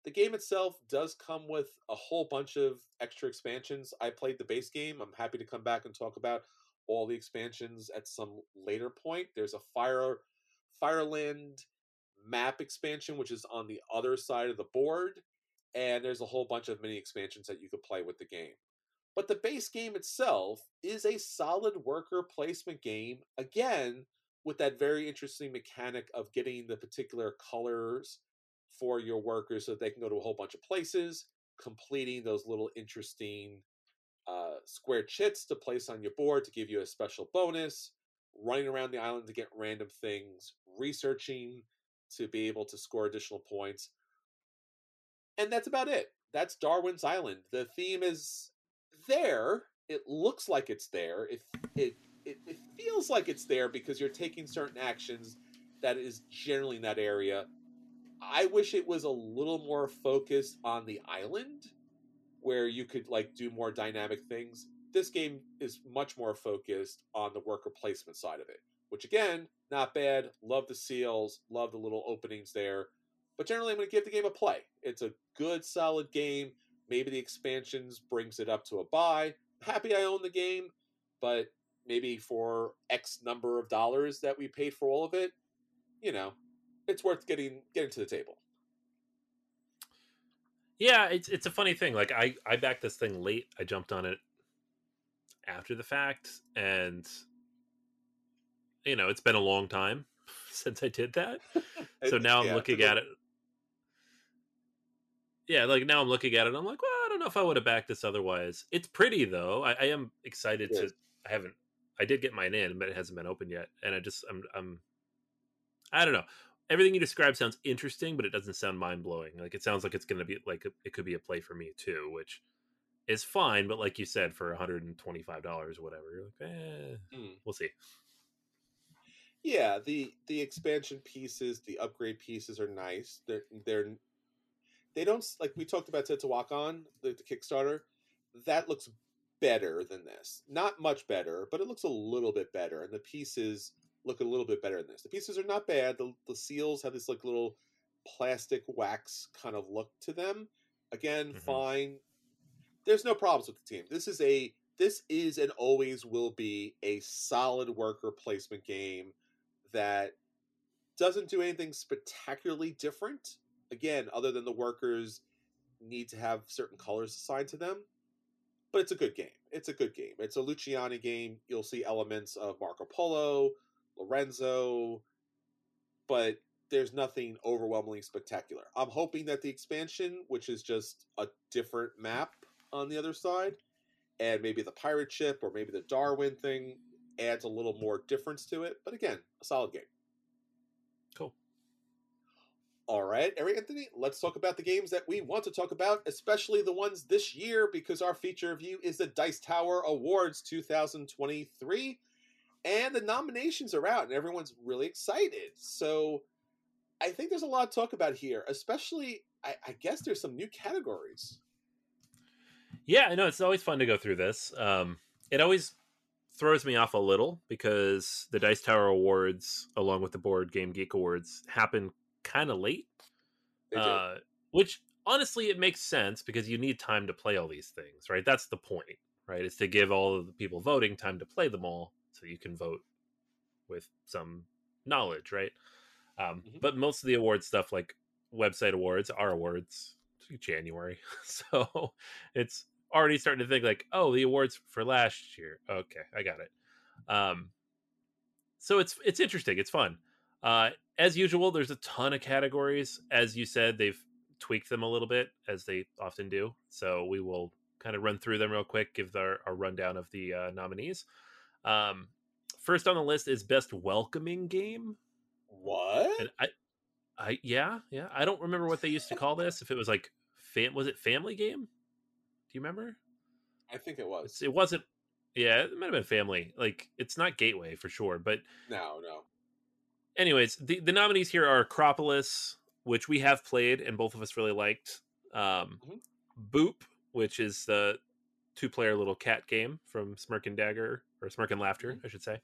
The game itself does come with a whole bunch of extra expansions. I played the base game. I'm happy to come back and talk about all the expansions at some later point. There's a Fire Fireland map expansion, which is on the other side of the board, and there's a whole bunch of mini expansions that you could play with the game. But the base game itself is a solid worker placement game, again, with that very interesting mechanic of getting the particular colors for your workers so they can go to a whole bunch of places, completing those little interesting uh, square chits to place on your board to give you a special bonus, running around the island to get random things, researching to be able to score additional points. And that's about it. That's Darwin's Island. The theme is there. It looks like it's there. It, it, it, it feels like it's there because you're taking certain actions that is generally in that area I wish it was a little more focused on the island where you could like do more dynamic things. This game is much more focused on the worker placement side of it, which again, not bad. Love the seals, love the little openings there. But generally I'm going to give the game a play. It's a good solid game. Maybe the expansions brings it up to a buy. Happy I own the game, but maybe for X number of dollars that we paid for all of it, you know, it's worth getting getting to the table.
Yeah, it's it's a funny thing. Like I I backed this thing late. I jumped on it after the fact, and you know it's been a long time *laughs* since I did that. *laughs* so now I'm looking at it. Yeah, like now I'm looking at it. I'm like, well, I don't know if I would have backed this otherwise. It's pretty though. I, I am excited to. I haven't. I did get mine in, but it hasn't been open yet, and I just I'm I'm. I don't know everything you describe sounds interesting, but it doesn't sound mind blowing. Like it sounds like it's going to be like it could be a play for me too, which is fine. But like you said, for one hundred and twenty five dollars, whatever, you're like, eh, mm. we'll see.
Yeah, the the expansion pieces, the upgrade pieces are nice. They're they're they don't like we talked about Teotihuacan, the, the Kickstarter. That looks better than this. Not much better, but it looks a little bit better. And the pieces look a little bit better than this. The pieces are not bad. The, the seals have this like little plastic wax kind of look to them. Again, mm-hmm. fine. There's no problems with the team. This is a this is and always will be a solid worker placement game that doesn't do anything spectacularly different. Again, other than the workers need to have certain colors assigned to them. But it's a good game. It's a good game. It's a Luciani game. You'll see elements of Marco Polo, Lorenzo, but there's nothing overwhelmingly spectacular. I'm hoping that the expansion, which is just a different map on the other side, and maybe the pirate ship or maybe the Darwin thing adds a little more difference to it. But again, a solid game. All right, Eric Anthony, let's talk about the games that we want to talk about, especially the ones this year, because our feature review is the Dice Tower Awards 2023. and the nominations are out, and everyone's really excited. So I think there's a lot to talk about here, especially. I, I guess there's some new categories.
Yeah, I know it's always fun to go through this. Um, it always throws me off a little because the Dice Tower Awards, along with the Board Game Geek Awards, happen kind of late. Uh, which honestly, it makes sense because you need time to play all these things, right? That's the point, right? Is to give all of the people voting time to play them all so you can vote with some knowledge, right? Um,
Mhm.
But most of the award stuff, like website awards, are awards January, *laughs* so it's already starting to think like, oh, the awards for last year. Okay, I got it. Um, so it's it's interesting. It's fun. Uh, as usual, there's a ton of categories. As you said, they've tweaked them a little bit as they often do. So we will kind of run through them real quick, give our, our rundown of the uh, nominees. Um, first on the list is best welcoming game.
What?
And I, I yeah, yeah. I don't remember what they used to call this. If it was like, fam- was it family game? Do you remember?
I think it was.
It's, it wasn't. Yeah, it might have been family. Like it's not Gateway for sure, but
No, no.
Anyways, the the nominees here are Acropolis, which we have played and both of us really liked. Um,
Mhm.
Boop, which is the two player little cat game from Smirk and Dagger or Smirk and Laughter, I should say.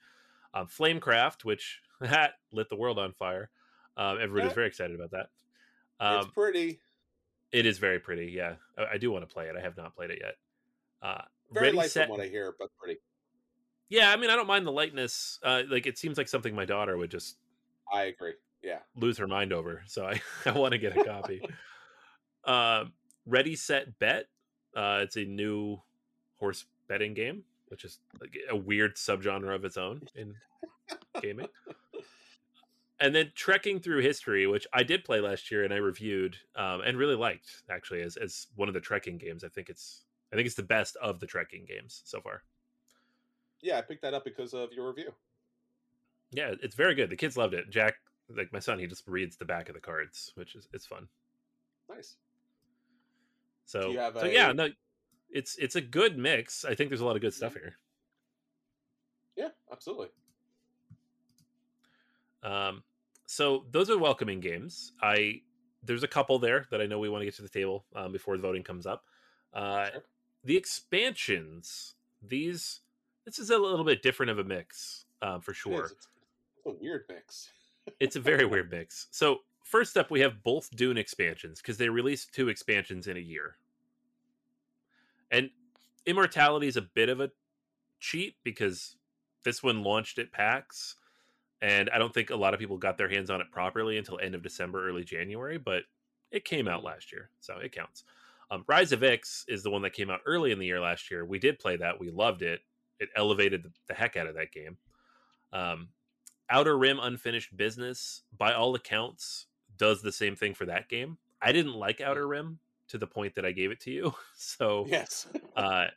Um, Flamecraft, which *laughs* lit the world on fire. Um, everybody was very excited about that. Um,
it's pretty.
it is very pretty. Yeah, I, I do want to play it. I have not played it yet. Uh,
Very
Ready
light
Set
from what I hear, but pretty.
Yeah, I mean, I don't mind the lightness. Uh, like, it seems like something my daughter would just
I agree. Yeah.
lose her mind over. So I, *laughs* I want to get a copy. um, *laughs* Ready, Set, Bet. Uh, it's a new horse betting game, which is like a weird subgenre of its own in gaming. And then Trekking Through History, which I did play last year and I reviewed um, and really liked actually as, as one of the trekking games. I think it's I think it's the best of the trekking games so far.
Yeah, I picked that up because of your review.
Yeah, it's very good. The kids loved it. Jack, like my son, he just reads the back of the cards, which is it's fun.
Nice.
So, so yeah, no, it's it's a good mix. I think there's a lot of good stuff here.
Yeah, absolutely.
Um, so those are welcoming games. I there's a couple there that I know we want to get to the table um, before the voting comes up. Uh,
Sure.
The expansions, these this is a little bit different of a mix um, for sure.
It's a weird mix. *laughs*
it's a very weird mix. So first up, we have both Dune expansions because they released two expansions in a year, and Immortality is a bit of a cheat because this one launched at PAX, and I don't think a lot of people got their hands on it properly until end of December, early January. But it came out last year, so it counts. Um, Rise of Ix is the one that came out early in the year last year. We did play that. We loved it. It elevated the, heck out of that game. Um, Outer Rim Unfinished Business, by all accounts, does the same thing for that game. I didn't like Outer Rim to the point that I gave it to you. *laughs* So,
Yes.
uh,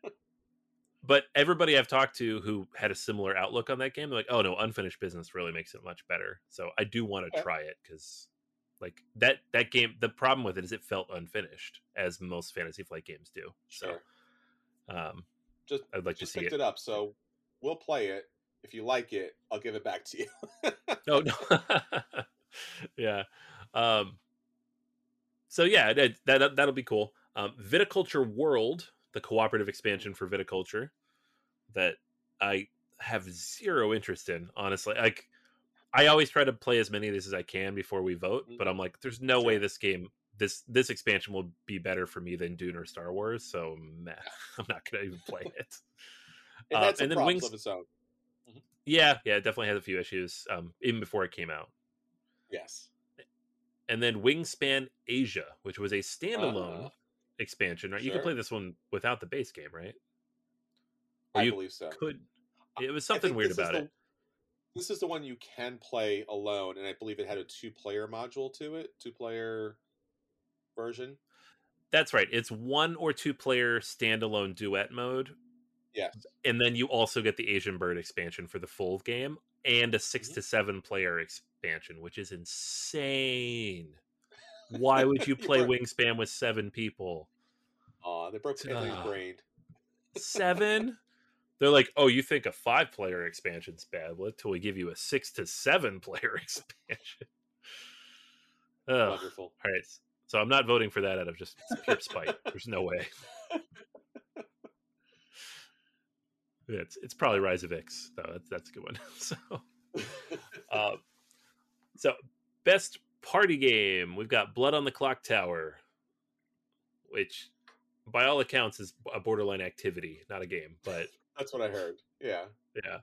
but everybody I've talked to who had a similar outlook on that game, they're like, "Oh no, Unfinished Business really makes it much better." So I do want to
Okay.
try it because, like that that game, the problem with it is it felt unfinished, as most Fantasy Flight games do.
Sure.
So, um,
Just
I'd like to
just
see
picked
it.
it. up, *laughs* so we'll play it. If you like it, I'll give it back to you. *laughs*
Oh no. *laughs* yeah. Um so yeah, that, that that'll be cool. Um Viticulture World, the cooperative expansion for viticulture that I have zero interest in, honestly. Like I always try to play as many of these as I can before we vote, but I'm like there's no way this game this this expansion will be better for me than Dune or Star Wars, so meh, *laughs* I'm not going to even play it.
and
Uh, and then
problem
Wings-
of its own.
Yeah, yeah, it definitely has a few issues um even before it came out.
Yes.
and then Wingspan Asia, which was a standalone
Uh-huh.
expansion, right? You could play this one without the base game, right? Or
I believe so.
Could it was something weird about
the-
it?
This is the one you can play alone, and I believe it had a two-player module to it, two-player version.
That's right. It's one or two player standalone duet mode,
Yes.
and then you also get the Asian Bird expansion for the full game and a 6
Mhm.
to seven player expansion, which is insane. Why would you *laughs* play
broke-
Wingspan with seven people?
Aw, they broke Anthony's
Ah.
brain.
Seven? *laughs* They're like, oh, you think a five player expansion's bad? Wait till we give you a six to seven *laughs* player expansion. Ugh.
Wonderful.
All right. So I'm not voting for that out of just pure spite. There's no way. Yeah, it's it's probably Rise of Ix, though. That's that's a good one. *laughs* so, *laughs* uh, so best party game, we've got Blood on the Clock Tower, which, by all accounts, is a borderline activity, not a game. But
That's what I heard. Yeah.
yeah,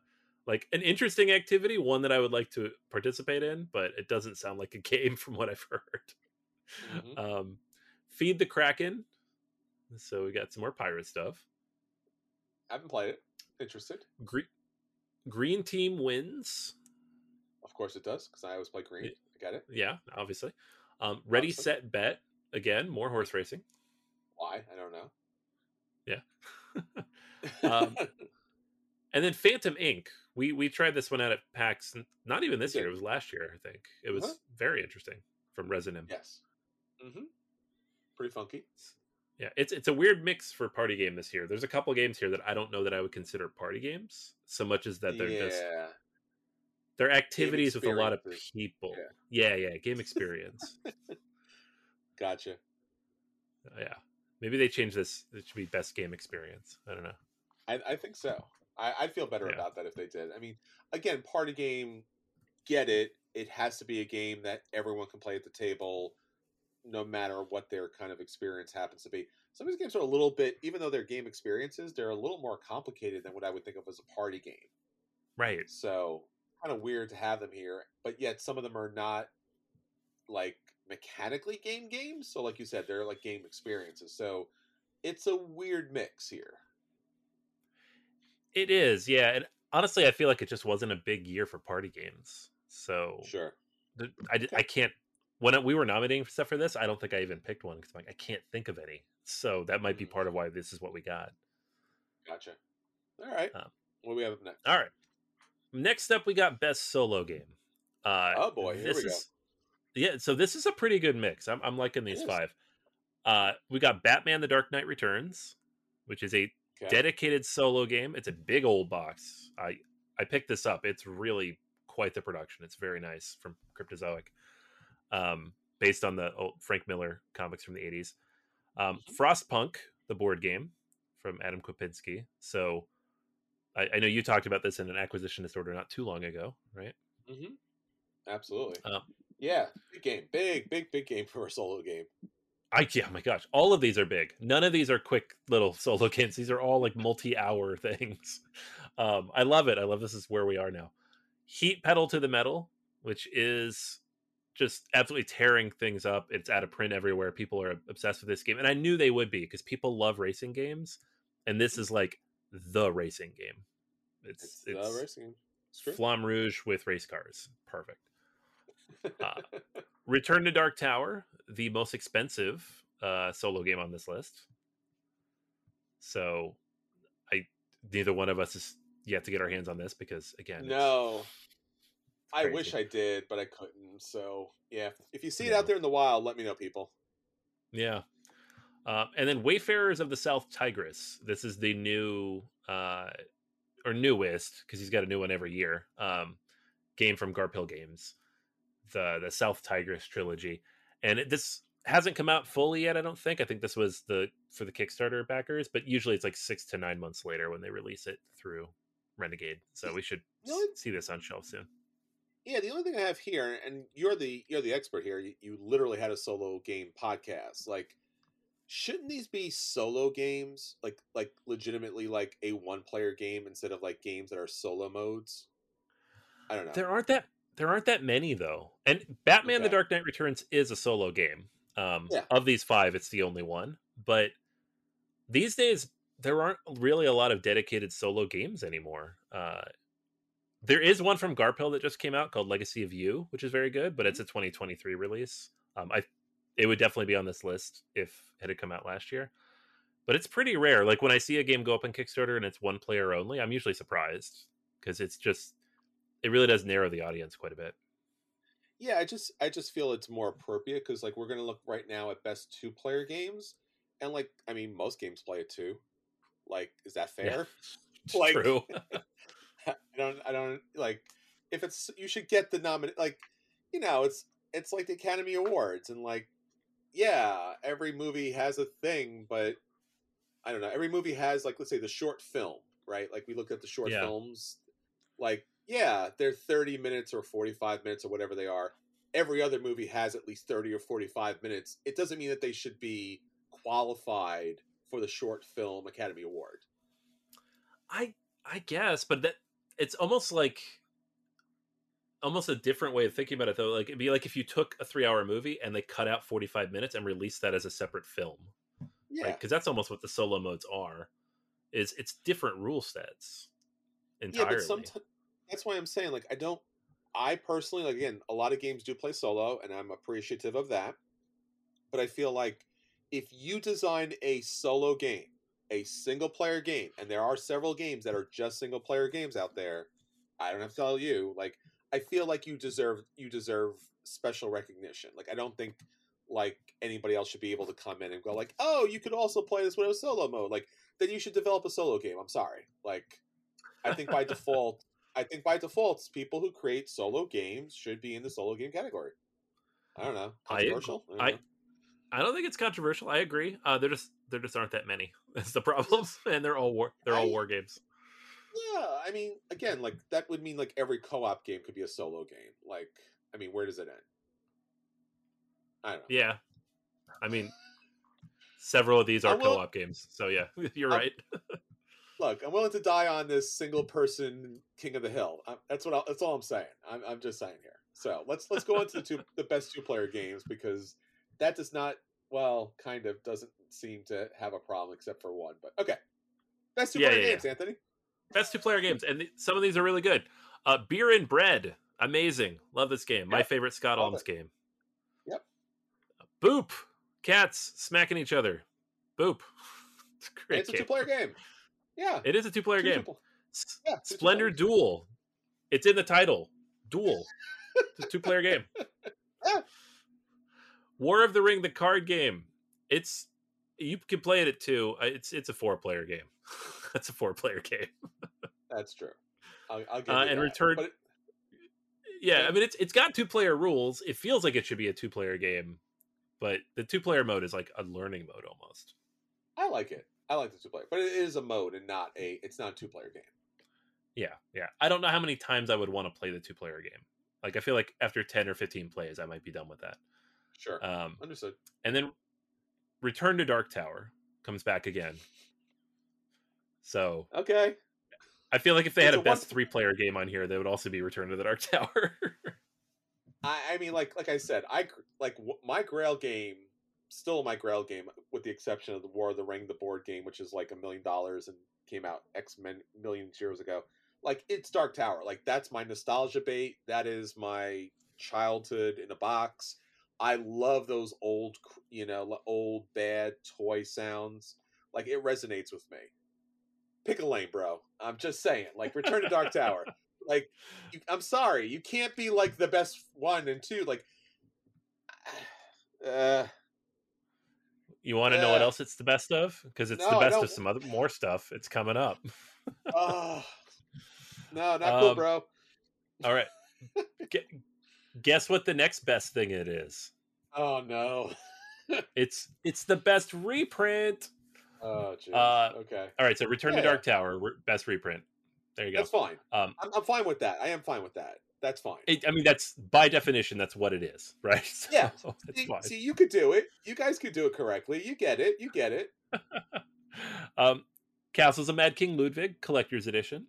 like an interesting activity, one that I would like to participate in, but it doesn't sound like a *laughs* game from what I've heard.
Mhm.
Um, Feed the Kraken. So we got some more pirate stuff.
I haven't played it. Interested?
Green Green Team wins.
Of course it does, because I always play green. I get it.
Yeah, obviously. Um, ready,
Awesome.
set, bet. Again, more horse racing.
Why? I don't know.
Yeah. *laughs* Um, *laughs* and then Phantom Ink. We we tried this one out at PAX. Not even this year. It was last year, I think. It was
Uh-huh.
very interesting from Resonym.
yes. Mm-hmm. Pretty funky.
Yeah, it's it's a weird mix for party game this year. There's a couple games here that I don't know that I would consider party games so much as that they're
yeah.
just they're activities with a lot of people. Yeah, yeah, game experience. *laughs*
Gotcha.
Uh, yeah, maybe they change this. It should be best game experience. I don't know.
I, I think so. I, I'd feel better
Yeah.
about that if they did. I mean, again, party game, get it. It has to be a game that everyone can play at the table, no matter what their kind of experience happens to be. Some of these games are a little bit, even though they're game experiences, they're a little more complicated than what I would think of as a party game.
Right.
So kind of weird to have them here, but yet some of them are not like mechanically game games. So like you said, they're like game experiences. So it's a weird mix here.
It is, yeah. And honestly, I feel like it just wasn't a big year for party games. So
Sure.
I, I, can't. When we were nominating for stuff for this, I don't think I even picked one because I'm like I can't think of any. So that might be
Mm.
part of why this is what we got.
Gotcha. All right.
Um,
what do we have up next?
All right. Next up, we got best solo game. Uh,
Oh, boy, here
this
we go.
is yeah. So this is a pretty good mix. I'm, I'm liking these five. Uh, we got Batman: The Dark Knight Returns, which is a
Okay.
dedicated solo game. It's a big old box. I I picked this up. It's really quite the production. It's very nice from Cryptozoic, um, based on the old Frank Miller comics from the eighties. Um,
Mhm.
Frostpunk, the board game from Adam Kwapinski. So I, I know you talked about this in an acquisition disorder not too long ago, right?
Mm-hmm. Absolutely.
Um,
yeah. Big game. Big, big, big game *laughs* for a solo game.
I yeah, oh my gosh, all of these are big. None of these are quick little *laughs* solo games. These are all like multi-hour *laughs* things. Um, I love it. I love this is where we are now. Heat pedal to the metal, which is just absolutely tearing things up. It's out of print everywhere. People are obsessed with this game, and I knew they would be because people love racing games, and this is like the racing game. It's
It's,
it's,
the racing game. It's.
Flamme Rouge with race cars. Perfect. Uh, *laughs* Return to Dark Tower, the most expensive uh, solo game on this list. So, I neither one of us is yet to get our hands on this because again,
no. I wish I did, but I couldn't. So yeah, if you see it out there in the wild, let me know, people.
yeah. Uh, and then Wayfarers of the South Tigris. This is the new uh, or newest because he's got a new one every year. Um, game from Garphill Games, the the South Tigris trilogy, and it, this hasn't come out fully yet. I don't think. I think this was the for the Kickstarter backers, but usually it's like six to nine months later when they release it through Renegade. So we should
You know
s- see this on shelf soon.
Yeah, the only thing I have here, and you're the you're the expert here. You, you literally had a solo game podcast. Like, shouldn't these be solo games? Like, like legitimately like a one player game instead of like games that are solo modes. I don't know.
There aren't that there aren't that many though. And Batman: The Dark Knight Returns is a solo game. Um,
Yeah.
Of these five, it's the only one. But these days, there aren't really a lot of dedicated solo games anymore. Uh, there is one from Garphill that just came out called Legacy of Yu, which is very good, but it's a 2023 release. Um, I it would definitely be on this list if it had come out last year. But it's pretty rare. Like when I see a game go up on Kickstarter and it's one player only, I'm usually surprised because it's just it really does narrow the audience quite a bit.
Yeah, I just I just feel it's more appropriate because like we're gonna look right now at best two player games, and like I mean most games play at two. Like, is that
Yeah.
fair? *laughs* *laughs* Like-
True. *laughs*
I don't I don't like if it's you should get the nomin like you know it's it's like the Academy Awards and like yeah every movie has a thing but I don't know every movie has like let's say the short film right? Like we look at the short
Yeah.
films like yeah they're 30 minutes or 45 minutes or whatever they are. Every other movie has at least 30 or 45 minutes. It doesn't mean that they should be qualified for the short film Academy Award.
I I guess, but that it's almost like almost a different way of thinking about it though. Like it'd be like if you took a three hour movie and they cut out forty five minutes and released that as a separate film.
yeah
Because that's almost what the solo modes are. Is it's different rule sets entirely.
Yeah, but sometimes that's why I'm saying like I don't. I personally like again, a lot of games do play solo, and I'm appreciative of that. But I feel like if you design a solo game, a single player game, and there are several games that are just single player games out there, I don't have to tell you. Like I feel like you deserve you deserve special recognition. Like I don't think like anybody else should be able to come in and go like, oh, you could also play this with a solo mode. Like then you should develop a solo game. I'm sorry. Like I think by default, I think by default, people who create solo games should be in the solo game category. I don't know.
I.
Controversial? don't
I
know.
I don't think it's controversial. I agree. Uh, they're just there just aren't that many. *laughs* That's the problem, *laughs* and they're all war they're all
I-
war games.
Yeah, I mean, again, like that would mean like every co-op game could be a solo game. Like, I mean, where does it end? I don't know.
Yeah, I mean, several of these are
will-
co-op games. So yeah, *laughs* you're
I'm-
right.
Look, I'm willing to die on this single-person King of the Hill. i that's what. i that's all I'm saying. I'm, I'm just saying here. So let's let's go into the two the best two-player games because that does not well kind of doesn't seem to have a problem except for one. But okay, best
Yeah,
two-player
yeah,
games, Anthony.
Best two player games, and th- some of these are really good. Uh, Beer and Bread, amazing. Love this game. My favorite Scott
love
Alms
it.
game.
Yep.
Boop, cats smacking each other. Boop. *laughs* It's a
it's a two-player game. Yeah,
It is a two player
two
game. S-
Yeah, two
Splendor. Duel. It's in the title. Duel. It's a two player game. *laughs*
Yeah.
War of the Ring, the card game. It's you can play it at two. Uh, It's it's a four player game. *laughs* That's a four player game. *laughs*
That's true. I'll, I'll give
Uh, and
that.
return-
it-
Yeah,
Yeah.
I mean it's it's got two player rules. It feels like it should be a two player game, but the two player mode is like a learning mode almost.
I like it. I like the two player, but it is a mode and not a. It's not a two player game.
Yeah, yeah. I don't know how many times I would want to play the two player game. Like I feel like after ten or fifteen plays, I might be done with that.
Sure,
Um,
understood.
and then Return to Dark Tower comes back again. So
Okay,
I feel like if they had a
a
best
one-
three player game on here, they would also be Return to the Dark *laughs* Tower.
I, I mean, like like I said, I like w- my Grail game, still my Grail game, with the exception of the War of the Ring, the board game, which is like a million dollars and came out X men million years ago. Like it's Dark Tower. Like that's my nostalgia bait. That is my childhood in a box. I love those old, you know, old bad toy sounds. Like it resonates with me. Pick a lane, bro. I'm just saying. Like Return to Dark Tower. Like you, I'm sorry, you can't be like the best one and two. Like, uh,
you want to know what else it's the best of? Because it's
No,
the best of some other more stuff. It's coming up.
oh, no, not cool,
Um,
bro.
All right. *laughs* Gu- guess what the next best thing it is?
Oh no. *laughs*
It's it's the best reprint.
Oh, jeez.
Uh,
okay,
All right, so Return
Yeah,
to Dark Tower, re- best reprint. There you go.
that's fine.
Um,
I'm, I'm fine with that. I am fine with that. That's fine.
it, I mean, that's by definition, that's what it is, *laughs* right? So,
Yeah. *laughs* see,
fine.
see, you could do it. You guys could do it correctly. You get it. You get it.
um, Castles of Mad King Ludwig Collector's Edition,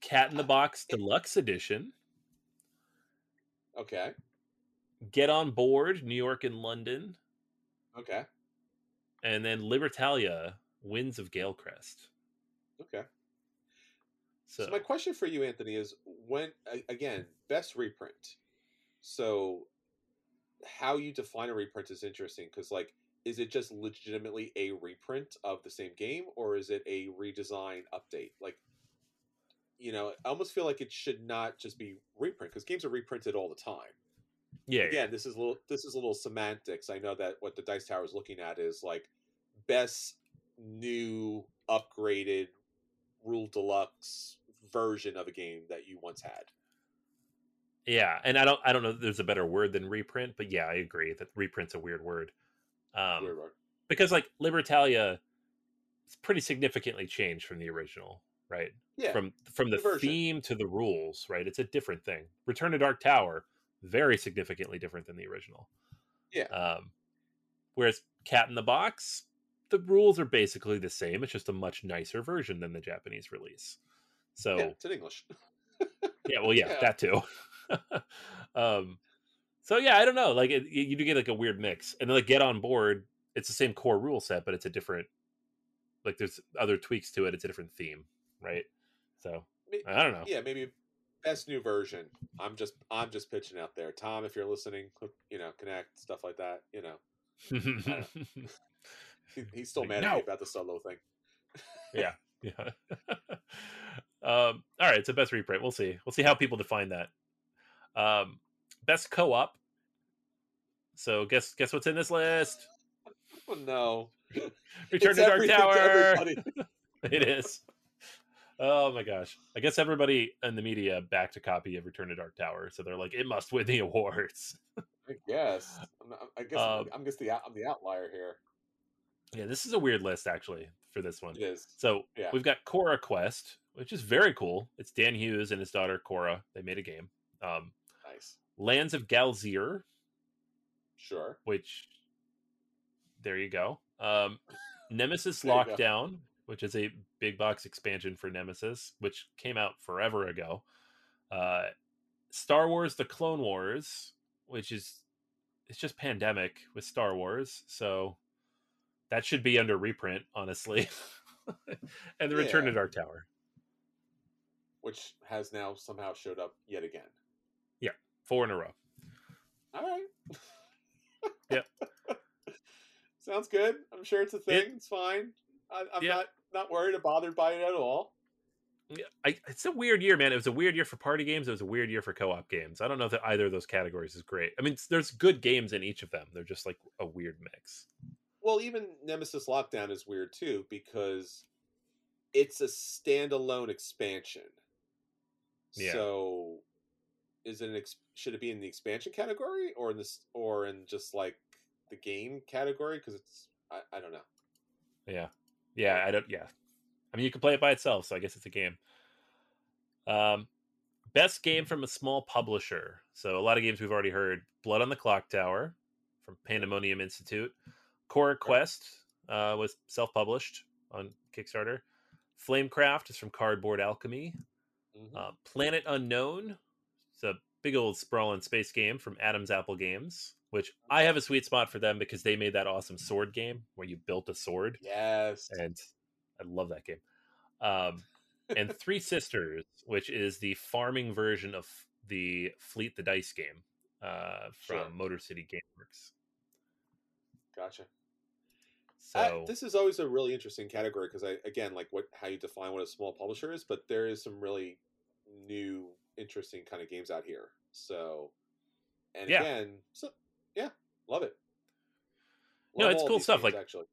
Cat in the Box Deluxe Edition,
Okay.
Get on Board New York and London,
Okay.
and then Libertalia Winds of Galecrest.
Okay.
So,
So my question for you, Anthony, is when again best reprint. So how you define a reprint is interesting because like is it just legitimately a reprint of the same game or is it a redesign update like you know i almost feel like it should not just be reprint because games are reprinted all the time
yeah, yeah.
again this is a little this is a little semantics i know that what the dice tower is looking at is like best new upgraded rule deluxe version of a game that you once had.
Yeah, and I don't I don't know if there's a better word than reprint, but yeah, I agree that reprint's a weird word. Um,
Weird word.
because like Libertalia it's pretty significantly changed from the original, right?
Yeah,
From from the
new version.
theme to the rules, right? It's a different thing. Return to Dark Tower, very significantly different than the original.
Yeah.
Um, whereas Cat in the Box, the rules are basically the same. It's just a much nicer version than the Japanese release. So
yeah, it's in English. *laughs*
yeah, well, yeah,
Yeah.
that too. *laughs* um, so yeah, I don't know. Like, it, you you do get like a weird mix, and then like get on board. It's the same core rule set, but it's a different. Like, there's other tweaks to it. It's a different theme, right? So I don't know.
yeah, maybe best new version. I'm just I'm just pitching out there, Tom. If you're listening, you know, connect stuff like that. You know, *laughs* *laughs* he, he's still
Like,
mad at me about the solo thing.
yeah, *laughs* yeah. um, all right, so best reprint. We'll see. We'll see how people define that. Um, best co-op. So guess guess what's in this list?
Oh no!
Return
It's
to Dark
to
Tower. it is. Oh my gosh! I guess everybody in the media backed a copy of Return to Dark Tower, so they're like, it must win the awards.
I guess. *laughs* Not, I guess
Um,
I'm just the I'm the outlier here.
Yeah, this is a weird list actually for this one.
It is.
So
Yeah.
we've got Cora Quest, which is very cool. It's Dan Hughes and his daughter Cora. They made a game. Um,
Nice.
Lands of Galzyr,
Sure.
which there you go. Um, Nemesis
There go.
Which is a big box expansion for Nemesis, which came out forever ago. Uh, Star Wars: The Clone Wars, which is it's just pandemic with Star Wars, so that should be under reprint, honestly. *laughs* and the Return to Dark Tower,
Which has now somehow showed up yet again.
Yeah, four in a row.
All right.
Yep. *laughs*
Sounds good. I'm sure it's a thing.
It-
it's fine. I, I'm
Yeah.
not not worried or bothered by it at all.
Yeah, I, it's a weird year, man. It was a weird year for party games. It was a weird year for co-op games. I don't know if either of those categories is great. I mean, there's good games in each of them. They're just like a weird mix.
Well, even Nemesis Lockdown is weird too because it's a standalone expansion.
Yeah.
So, is it an ex- should it be in the expansion category or in this or in just like the game category? Because it's I, I don't know.
Yeah, yeah. I don't. Yeah, I mean, you can play it by itself, so I guess it's a game. Um, best game from a small publisher. So a lot of games we've already heard. Blood on the Clock Tower from Pandemonium Institute. Cora Quest uh, was self-published on Kickstarter. Flamecraft is from Cardboard Alchemy.
Mhm.
Uh, Planet Unknown. It's a big old sprawling space game from Adam's Apple Games, which I have a sweet spot for them because they made that awesome sword game where you built a sword,
yes.
and I love that game. Um, and *laughs* Three Sisters, which is the farming version of the Fleet the Dice game uh, from
Sure.
Motor City Gameworks.
Gotcha.
So
I- this is always a really interesting category because I again like what how you define what a small publisher is, but there is some really new, interesting kind of games out here. So, and
Yeah.
again, so love it.
No, it's cool stuff,
games,
like-
actually,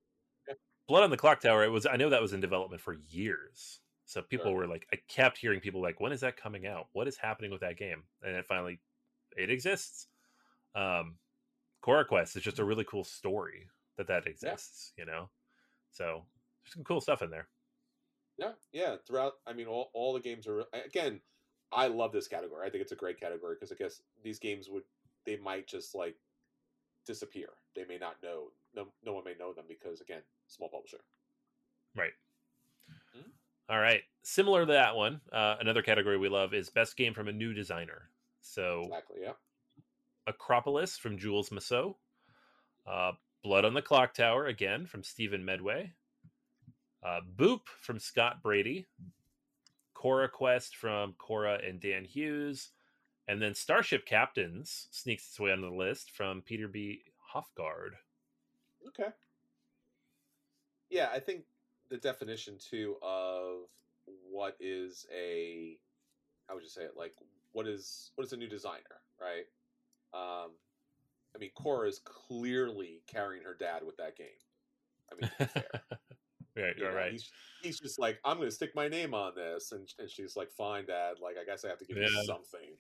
Blood on the Clock Tower, it was I know that was in development for years. So people
Sure.
were like I kept hearing people like, when is that coming out? What is happening with that game? And it finally it exists. Um Cora Quest is just a really cool story that that exists, you know? So there's some cool stuff in there.
yeah, yeah. Throughout, I mean, all all the games are again. I love this category. I think it's a great category because I guess these games would they might just like disappear. They may not know. No, no one may know them because again, small publisher.
Right.
Mhm.
All right. Similar to that one, uh, another category we love is best game from a new designer. So
Exactly. Yeah.
Acropolis from Jules Messaud. Uh, Blood on the Clock Tower, again, from Steven Medway. Uh, Boop from Scott Brady. Cora Quest from Cora and Dan Hughes. And then Starship Captains sneaks its way onto the list from Peter B. Hoffgaard.
Okay. Yeah, I think the definition too of what is a how would you say it? Like what is what is a new designer, right? Um I mean Cora is clearly carrying her dad with that game. I mean to be fair. *laughs*
Right,
You
right,
know,
right.
He's, he's just like, I'm going to stick my name on this, and and she's like, fine, Dad. Like, I guess I have to give
Yeah.
you something.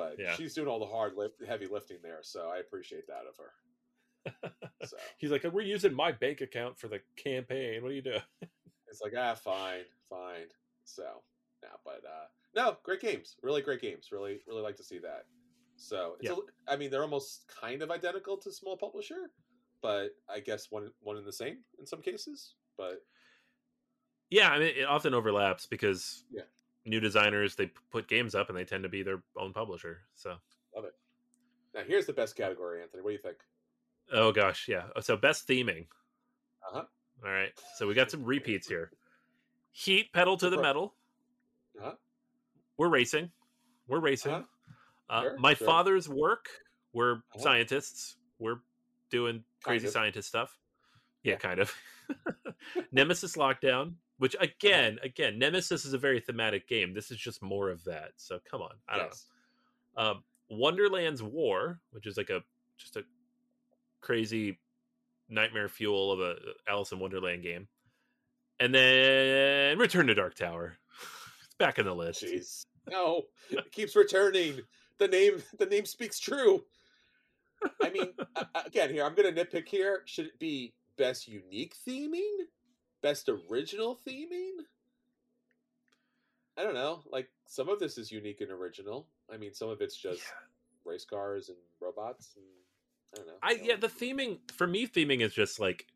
But
Yeah.
she's doing all the hard lift, heavy lifting there, so I appreciate that of her. *laughs* So
He's like, we're using my bank account for the campaign. What are you doing? *laughs*
it's like, ah, fine, fine. So, no, but uh, no, great games, really great games. Really, really like to see that. So, it's
Yeah.
a, I mean, they're almost kind of identical to small publisher, but I guess one one in the same in some cases. But
Yeah, I mean, it often overlaps because
Yeah.
New designers they put games up and they tend to be their own publisher. So, love it.
now here's the best category, Anthony. What do you think?
oh gosh, yeah. So best theming.
Uh huh.
All right. So we got some repeats here. Heat pedal to the metal.
Uh-huh.
We're racing. We're racing.
Uh-huh.
Uh,
Sure,
my
sure.
father's work. We're
Uh-huh.
scientists. We're doing crazy
of.
scientist stuff. Yeah,
Yeah.
kind of. *laughs* *laughs* Nemesis Lockdown, which
Uh-huh.
again, again, Nemesis is a very thematic game. This is just more of that. So come on. I don't
Yes.
know. Um, Wonderland's War, which is like a just a crazy nightmare fuel of a Alice in Wonderland game, and then Return to Dark Tower. *laughs* It's back in the list.
Jeez. No, it keeps returning. The name, *laughs* the name speaks true. I mean, *laughs* again, here I'm going to nitpick here. Should it be best unique theming, best original theming? I don't know. Like some of this is unique and original. I mean, some of it's just race cars and robots. And, I don't know.
I
So-
yeah, the theming for me, theming is just like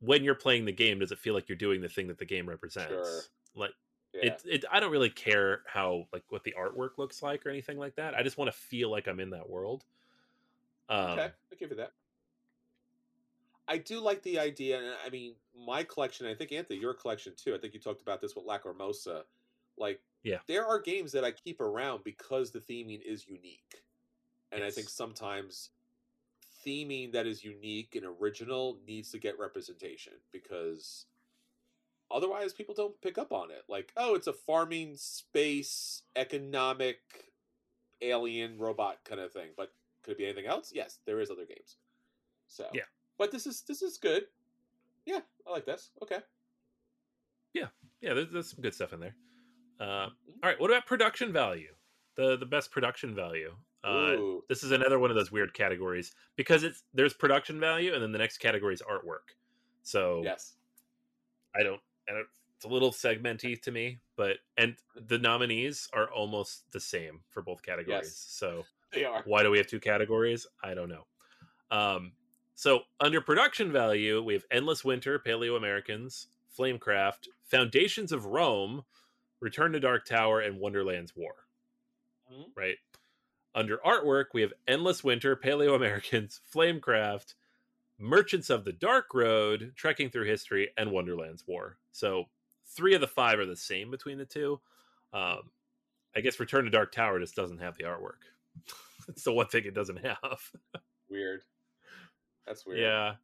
when you're playing the game, does it feel like you're doing the thing that the game represents?
Sure.
Like
yeah.
it, it, I don't really care how like what the artwork looks like or anything like that. I just want to feel like I'm in that world. Um,
okay, I give you that. I do like the idea, and I mean, my collection. I think Anthony, your collection too. I think you talked about this with Lacrimosa. Like,
Yeah.
there are games that I keep around because the theming is unique, and I think sometimes theming that is unique and original needs to get representation because otherwise people don't pick up on it. Like, oh, it's a farming space economic alien robot kind of thing, but could it be anything else? Yes, there is other games. So
Yeah.
But this is this is good. Yeah, I like this. Okay.
yeah, yeah. there's, there's some good stuff in there. Uh,
Mhm.
all right, what about production value? The the best production value. Uh, this is another one of those weird categories because it's there's production value and then the next category is artwork. So
Yes.
I don't, I don't it's a little segmenty to me, but and the nominees are almost the same for both categories.
Yes.
So
They are.
why do we have two categories? I don't know. Um, so under production value, we have Endless Winter, Paleo Americans, Flamecraft, Foundations of Rome, Return to Dark Tower, and Wonderland's War.
Mhm.
Right. Under artwork, we have Endless Winter, Paleo Americans, *laughs* Flamecraft, Merchants of the Dark Road, Trekking Through History, and Wonderland's War. So three of the five are the same between the two. Um, I guess Return to Dark Tower just doesn't have the artwork. *laughs* it's the one thing it doesn't have. *laughs*
Weird. That's weird.
Yeah.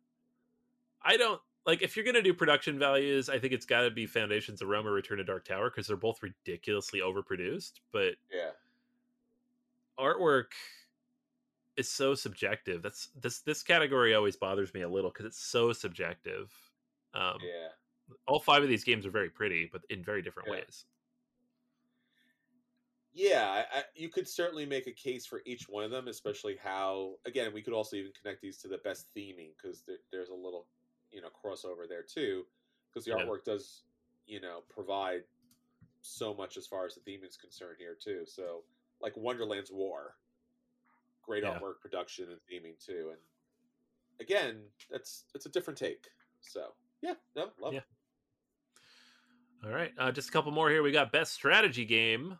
I don't like if you're gonna do production values, I think it's gotta be Foundations of Rome or Return to Dark Tower because they're both ridiculously overproduced. But
Yeah.
artwork is so subjective. That's this this category always bothers me a little because it's so subjective. Um,
Yeah.
All five of these games are very pretty, but in very different
Yeah.
ways.
Yeah, I, you could certainly make a case for each one of them, especially how. Again, we could also even connect these to the best theming because there, there's a little, you know, crossover there too. Because the
Yeah.
artwork does, you know, provide so much as far as the theme is concerned here too. So, like Wonderland's War, great
Yeah.
artwork, production, and theming too. And again, that's it's a different take. So, yeah, no, love.
Yeah.
it.
All right, uh, just a couple more here. We got best strategy game.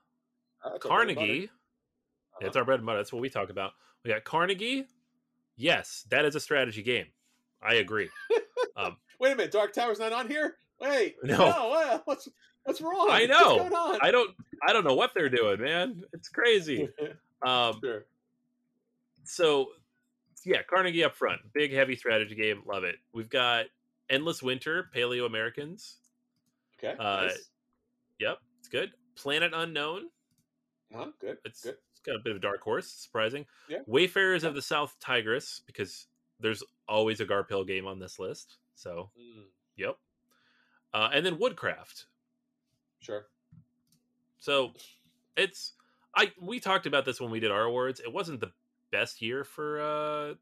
Uh, that's our bread and butter.
Carnegie.
Uh-huh.
It's our bread and butter. That's what we talk about. We got Carnegie. Yes, that is a strategy game. I agree. *laughs* um,
Wait a minute, Dark Tower's not on here. Wait,
No.
what- what's what's wrong?
I know. I don't. I don't know what they're doing, man. It's crazy. *laughs* Um,
sure.
so yeah, Carnegie up front, big heavy strategy game. Love it. We've got Endless Winter, Paleo Americans.
Okay.
uh,
nice.
Yep, it's good. Planet Unknown.
Uh-huh, good.
It's
good.
it's got a bit of dark horse, surprising.
Yeah.
Wayfarers of the South Tigris, because there's always a Garphill game on this list. So
Mm,
Yep. uh, and then Woodcraft.
Sure.
So it's I we talked about this when we did our awards. It wasn't the best year for uh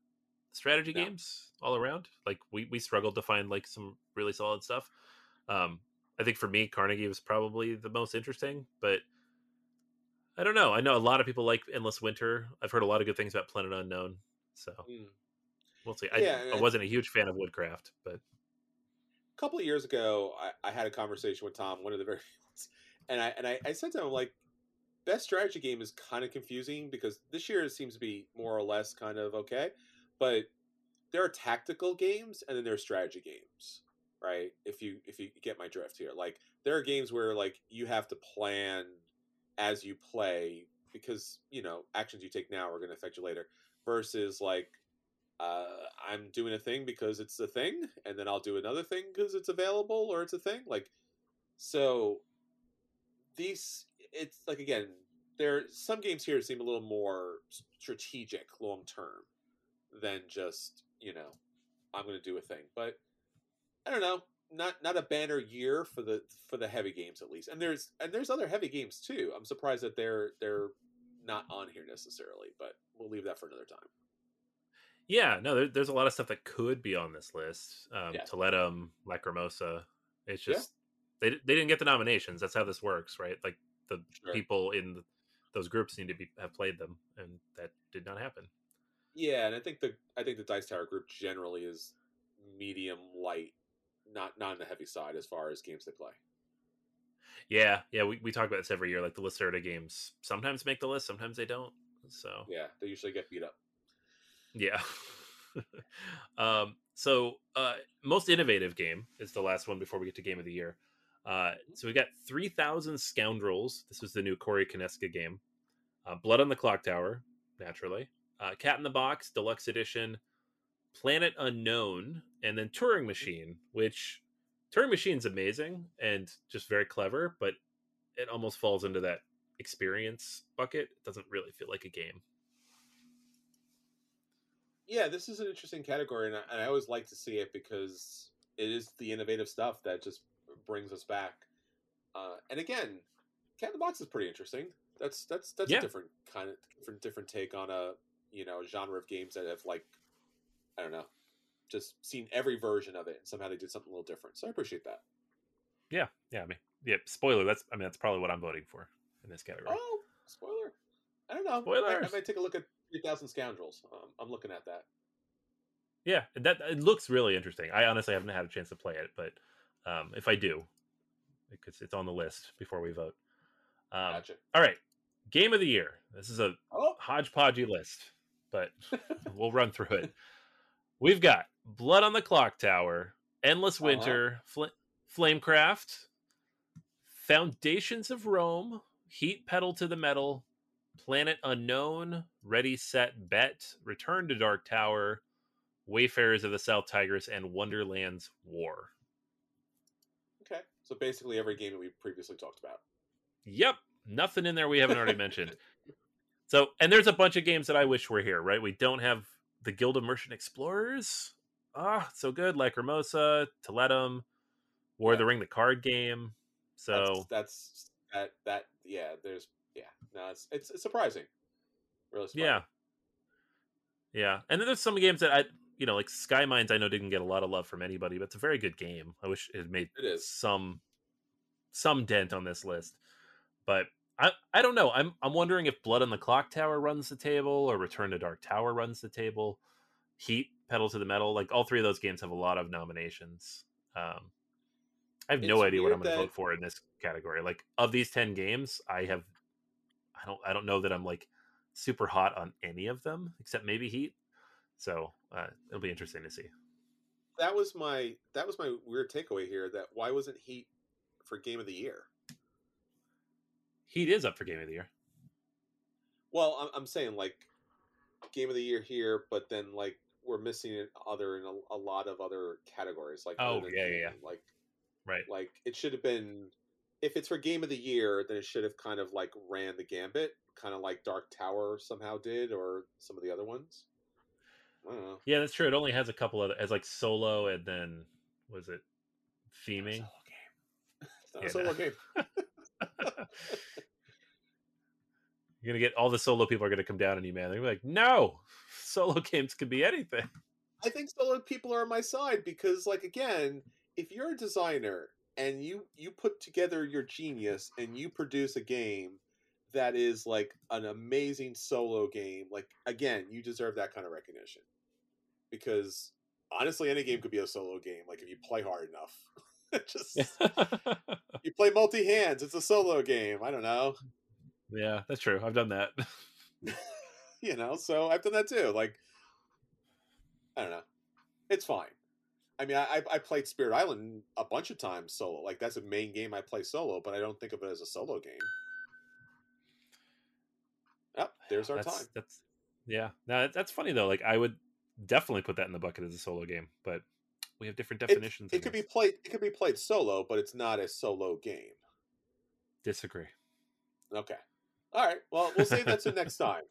strategy
No.
games all around. Like we we struggled to find like some really solid stuff. Um I think for me Carnegie was probably the most interesting, but I don't know. I know a lot of people like Endless Winter. I've heard a lot of good things about Planet Unknown. So
Mm.
we'll see. I,
Yeah,
I
I-
wasn't a huge fan of Woodcraft, but
A couple of years ago, I, I had a conversation with Tom, one of the very ones, *laughs* and I and I, I said to him like, best strategy game is kind of confusing because this year it seems to be more or less kind of okay, but there are tactical games and then there are strategy games, right? If you if you get my drift here, like there are games where like you have to plan as you play because you know actions you take now are going to affect you later versus like uh, I'm doing a thing because it's a thing, and then I'll do another thing because it's available or it's a thing. Like, so these, it's like again, there some games here seem a little more strategic long term than just you know I'm going to do a thing. But I don't know, not not a banner year for the for the heavy games at least. And there's and there's other heavy games too. I'm surprised that they're they're not on here necessarily, but we'll leave that for another time.
yeah, no, there, there's a lot of stuff that could be on this list. Um,
Yeah.
Toledo, Lacrimosa. It's
Yeah.
just they they didn't get the nominations. That's how this works, right? Like the
Sure.
people in the, those groups need to be have played them, and that did not happen.
Yeah, and I think the I think the Dice Tower group generally is medium light, not not on the heavy side as far as games they play.
Yeah, yeah, we, we talk about this every year. Like the Lacerda games sometimes make the list, sometimes they don't. So
Yeah, they usually get beat up.
yeah. *laughs* um, so uh, most innovative game is the last one before we get to game of the year. Uh, so we got three thousand scoundrels. This was the new Corey Konieczka game. Uh, Blood on the Clock Tower, naturally. Uh, Cat in the Box Deluxe Edition, Planet Unknown, and then Turing Machine. Which Turing Machine's amazing and just very clever, but it almost falls into that experience bucket. It doesn't really feel like a game.
Yeah, this is an interesting category, and I, and I always like to see it because it is the innovative stuff that just brings us back. Uh, and again, Cat in the Box is pretty interesting. That's that's that's
Yeah.
a different kind of different different take on a you know genre of games that have like I don't know, just seen every version of it, and somehow they did something a little different. So I appreciate that.
Yeah, yeah. I mean, yeah. Spoiler. That's. I mean, that's probably what I'm voting for in this category.
Oh, spoiler! I don't know. I- I, might take a look at Three Thousand Scoundrels. Um, I'm looking at that.
Yeah, that it looks really interesting. I honestly haven't had a chance to play it, but um, if I do, because it's on the list before we vote. Um,
Gotcha.
All right, game of the year. This is a
Oh,
hodgepodgey list, but *laughs* we'll run through it. We've got Blood on the Clock Tower, Endless
Uh-huh.
Winter, Fl- Flamecraft, Foundations of Rome, Heat Pedal to the Metal, Planet Unknown, Ready Set Bet, Return to Dark Tower, Wayfarers of the South Tigris, and Wonderland's War.
okay. So basically, every game that we previously talked about.
Yep, nothing in there we haven't already mentioned. So, and there's a bunch of games that I wish were here, right? We don't have the Guild of Merchant Explorers. Ah, so good. Lacrimosa, Toledo, War of the Ring, the card game. So,
that's, that's that that yeah. There's yeah. No, it's it's, it's surprising. Really surprising.
yeah. Yeah. And then there's some games that I, you know, like Sky Mines, I know didn't get a lot of love from anybody, but it's a very good game. I wish it made
It is.
some some dent on this list. But I I don't know. I'm I'm wondering if Blood on the Clock Tower runs the table or Return to Dark Tower runs the table. Heat, Pedal to the Metal, like all three of those games have a lot of nominations. Um I have no idea what I'm going to vote for in this category. Like of these 10 games, I have I don't I don't know that I'm like super hot on any of them except maybe Heat. So, uh, it'll be interesting to see.
That was my that was my weird takeaway here. That why wasn't Heat for Game of the Year?
Heat is up for game of the year.
Well, I'm, I'm saying like Game of the Year here, but then like we're missing it other in a, a lot of other categories. Like
Oh, yeah, yeah, yeah.
Like
Right.
like it should have been if it's for game of the year then it should have kind of like ran the gambit kind of like dark tower somehow did or some of the other ones i don't know
Yeah, that's true. It only has a couple other as like solo and then was it theming?
Solo game. *laughs* It's not a solo game. *laughs* *laughs*
You're gonna get all the solo people are gonna come down on you, man. They're like, no, solo *laughs* games can be anything.
I think solo people are on my side because, like, again, if you're a designer and you you put together your genius and you produce a game that is like an amazing solo game, like again, you deserve that kind of recognition. Because honestly, any game could be a solo game. Like if you play hard enough, *laughs* *laughs* just *laughs* you play multi hands, it's a solo game. I don't know.
yeah, that's true. I've done that. *laughs*
you know, so I've done that too. Like, I don't know, it's fine. I mean, I I played Spirit Island a bunch of times solo. Like that's a main game I play solo, but I don't think of it as a solo game. Yep, there's our
that's,
time.
That's yeah. Now that's funny though. Like I would definitely put that in the bucket as a solo game, but we have different definitions.
It,
I
could be played. It could be played solo, but it's not a solo game.
disagree.
Okay. All right. Well, we'll save that to next *laughs* time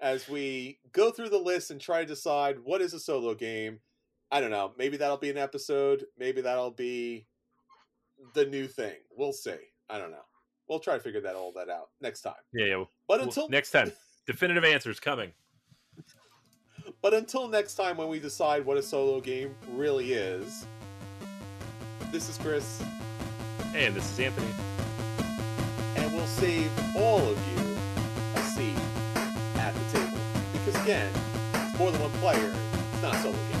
as we go through the list and try to decide what is a solo game. I don't know. Maybe that'll be an episode. Maybe that'll be the new thing. We'll see. I don't know. We'll try to figure that all that out next time.
Yeah, yeah.
But
Well,
until
next time, definitive answers coming.
But until next time when we decide what a solo game really is. This is Chris,
And this is Anthony.
and we'll save all of you a seat at the table. Because again, it's more than one player. It's not a solo game.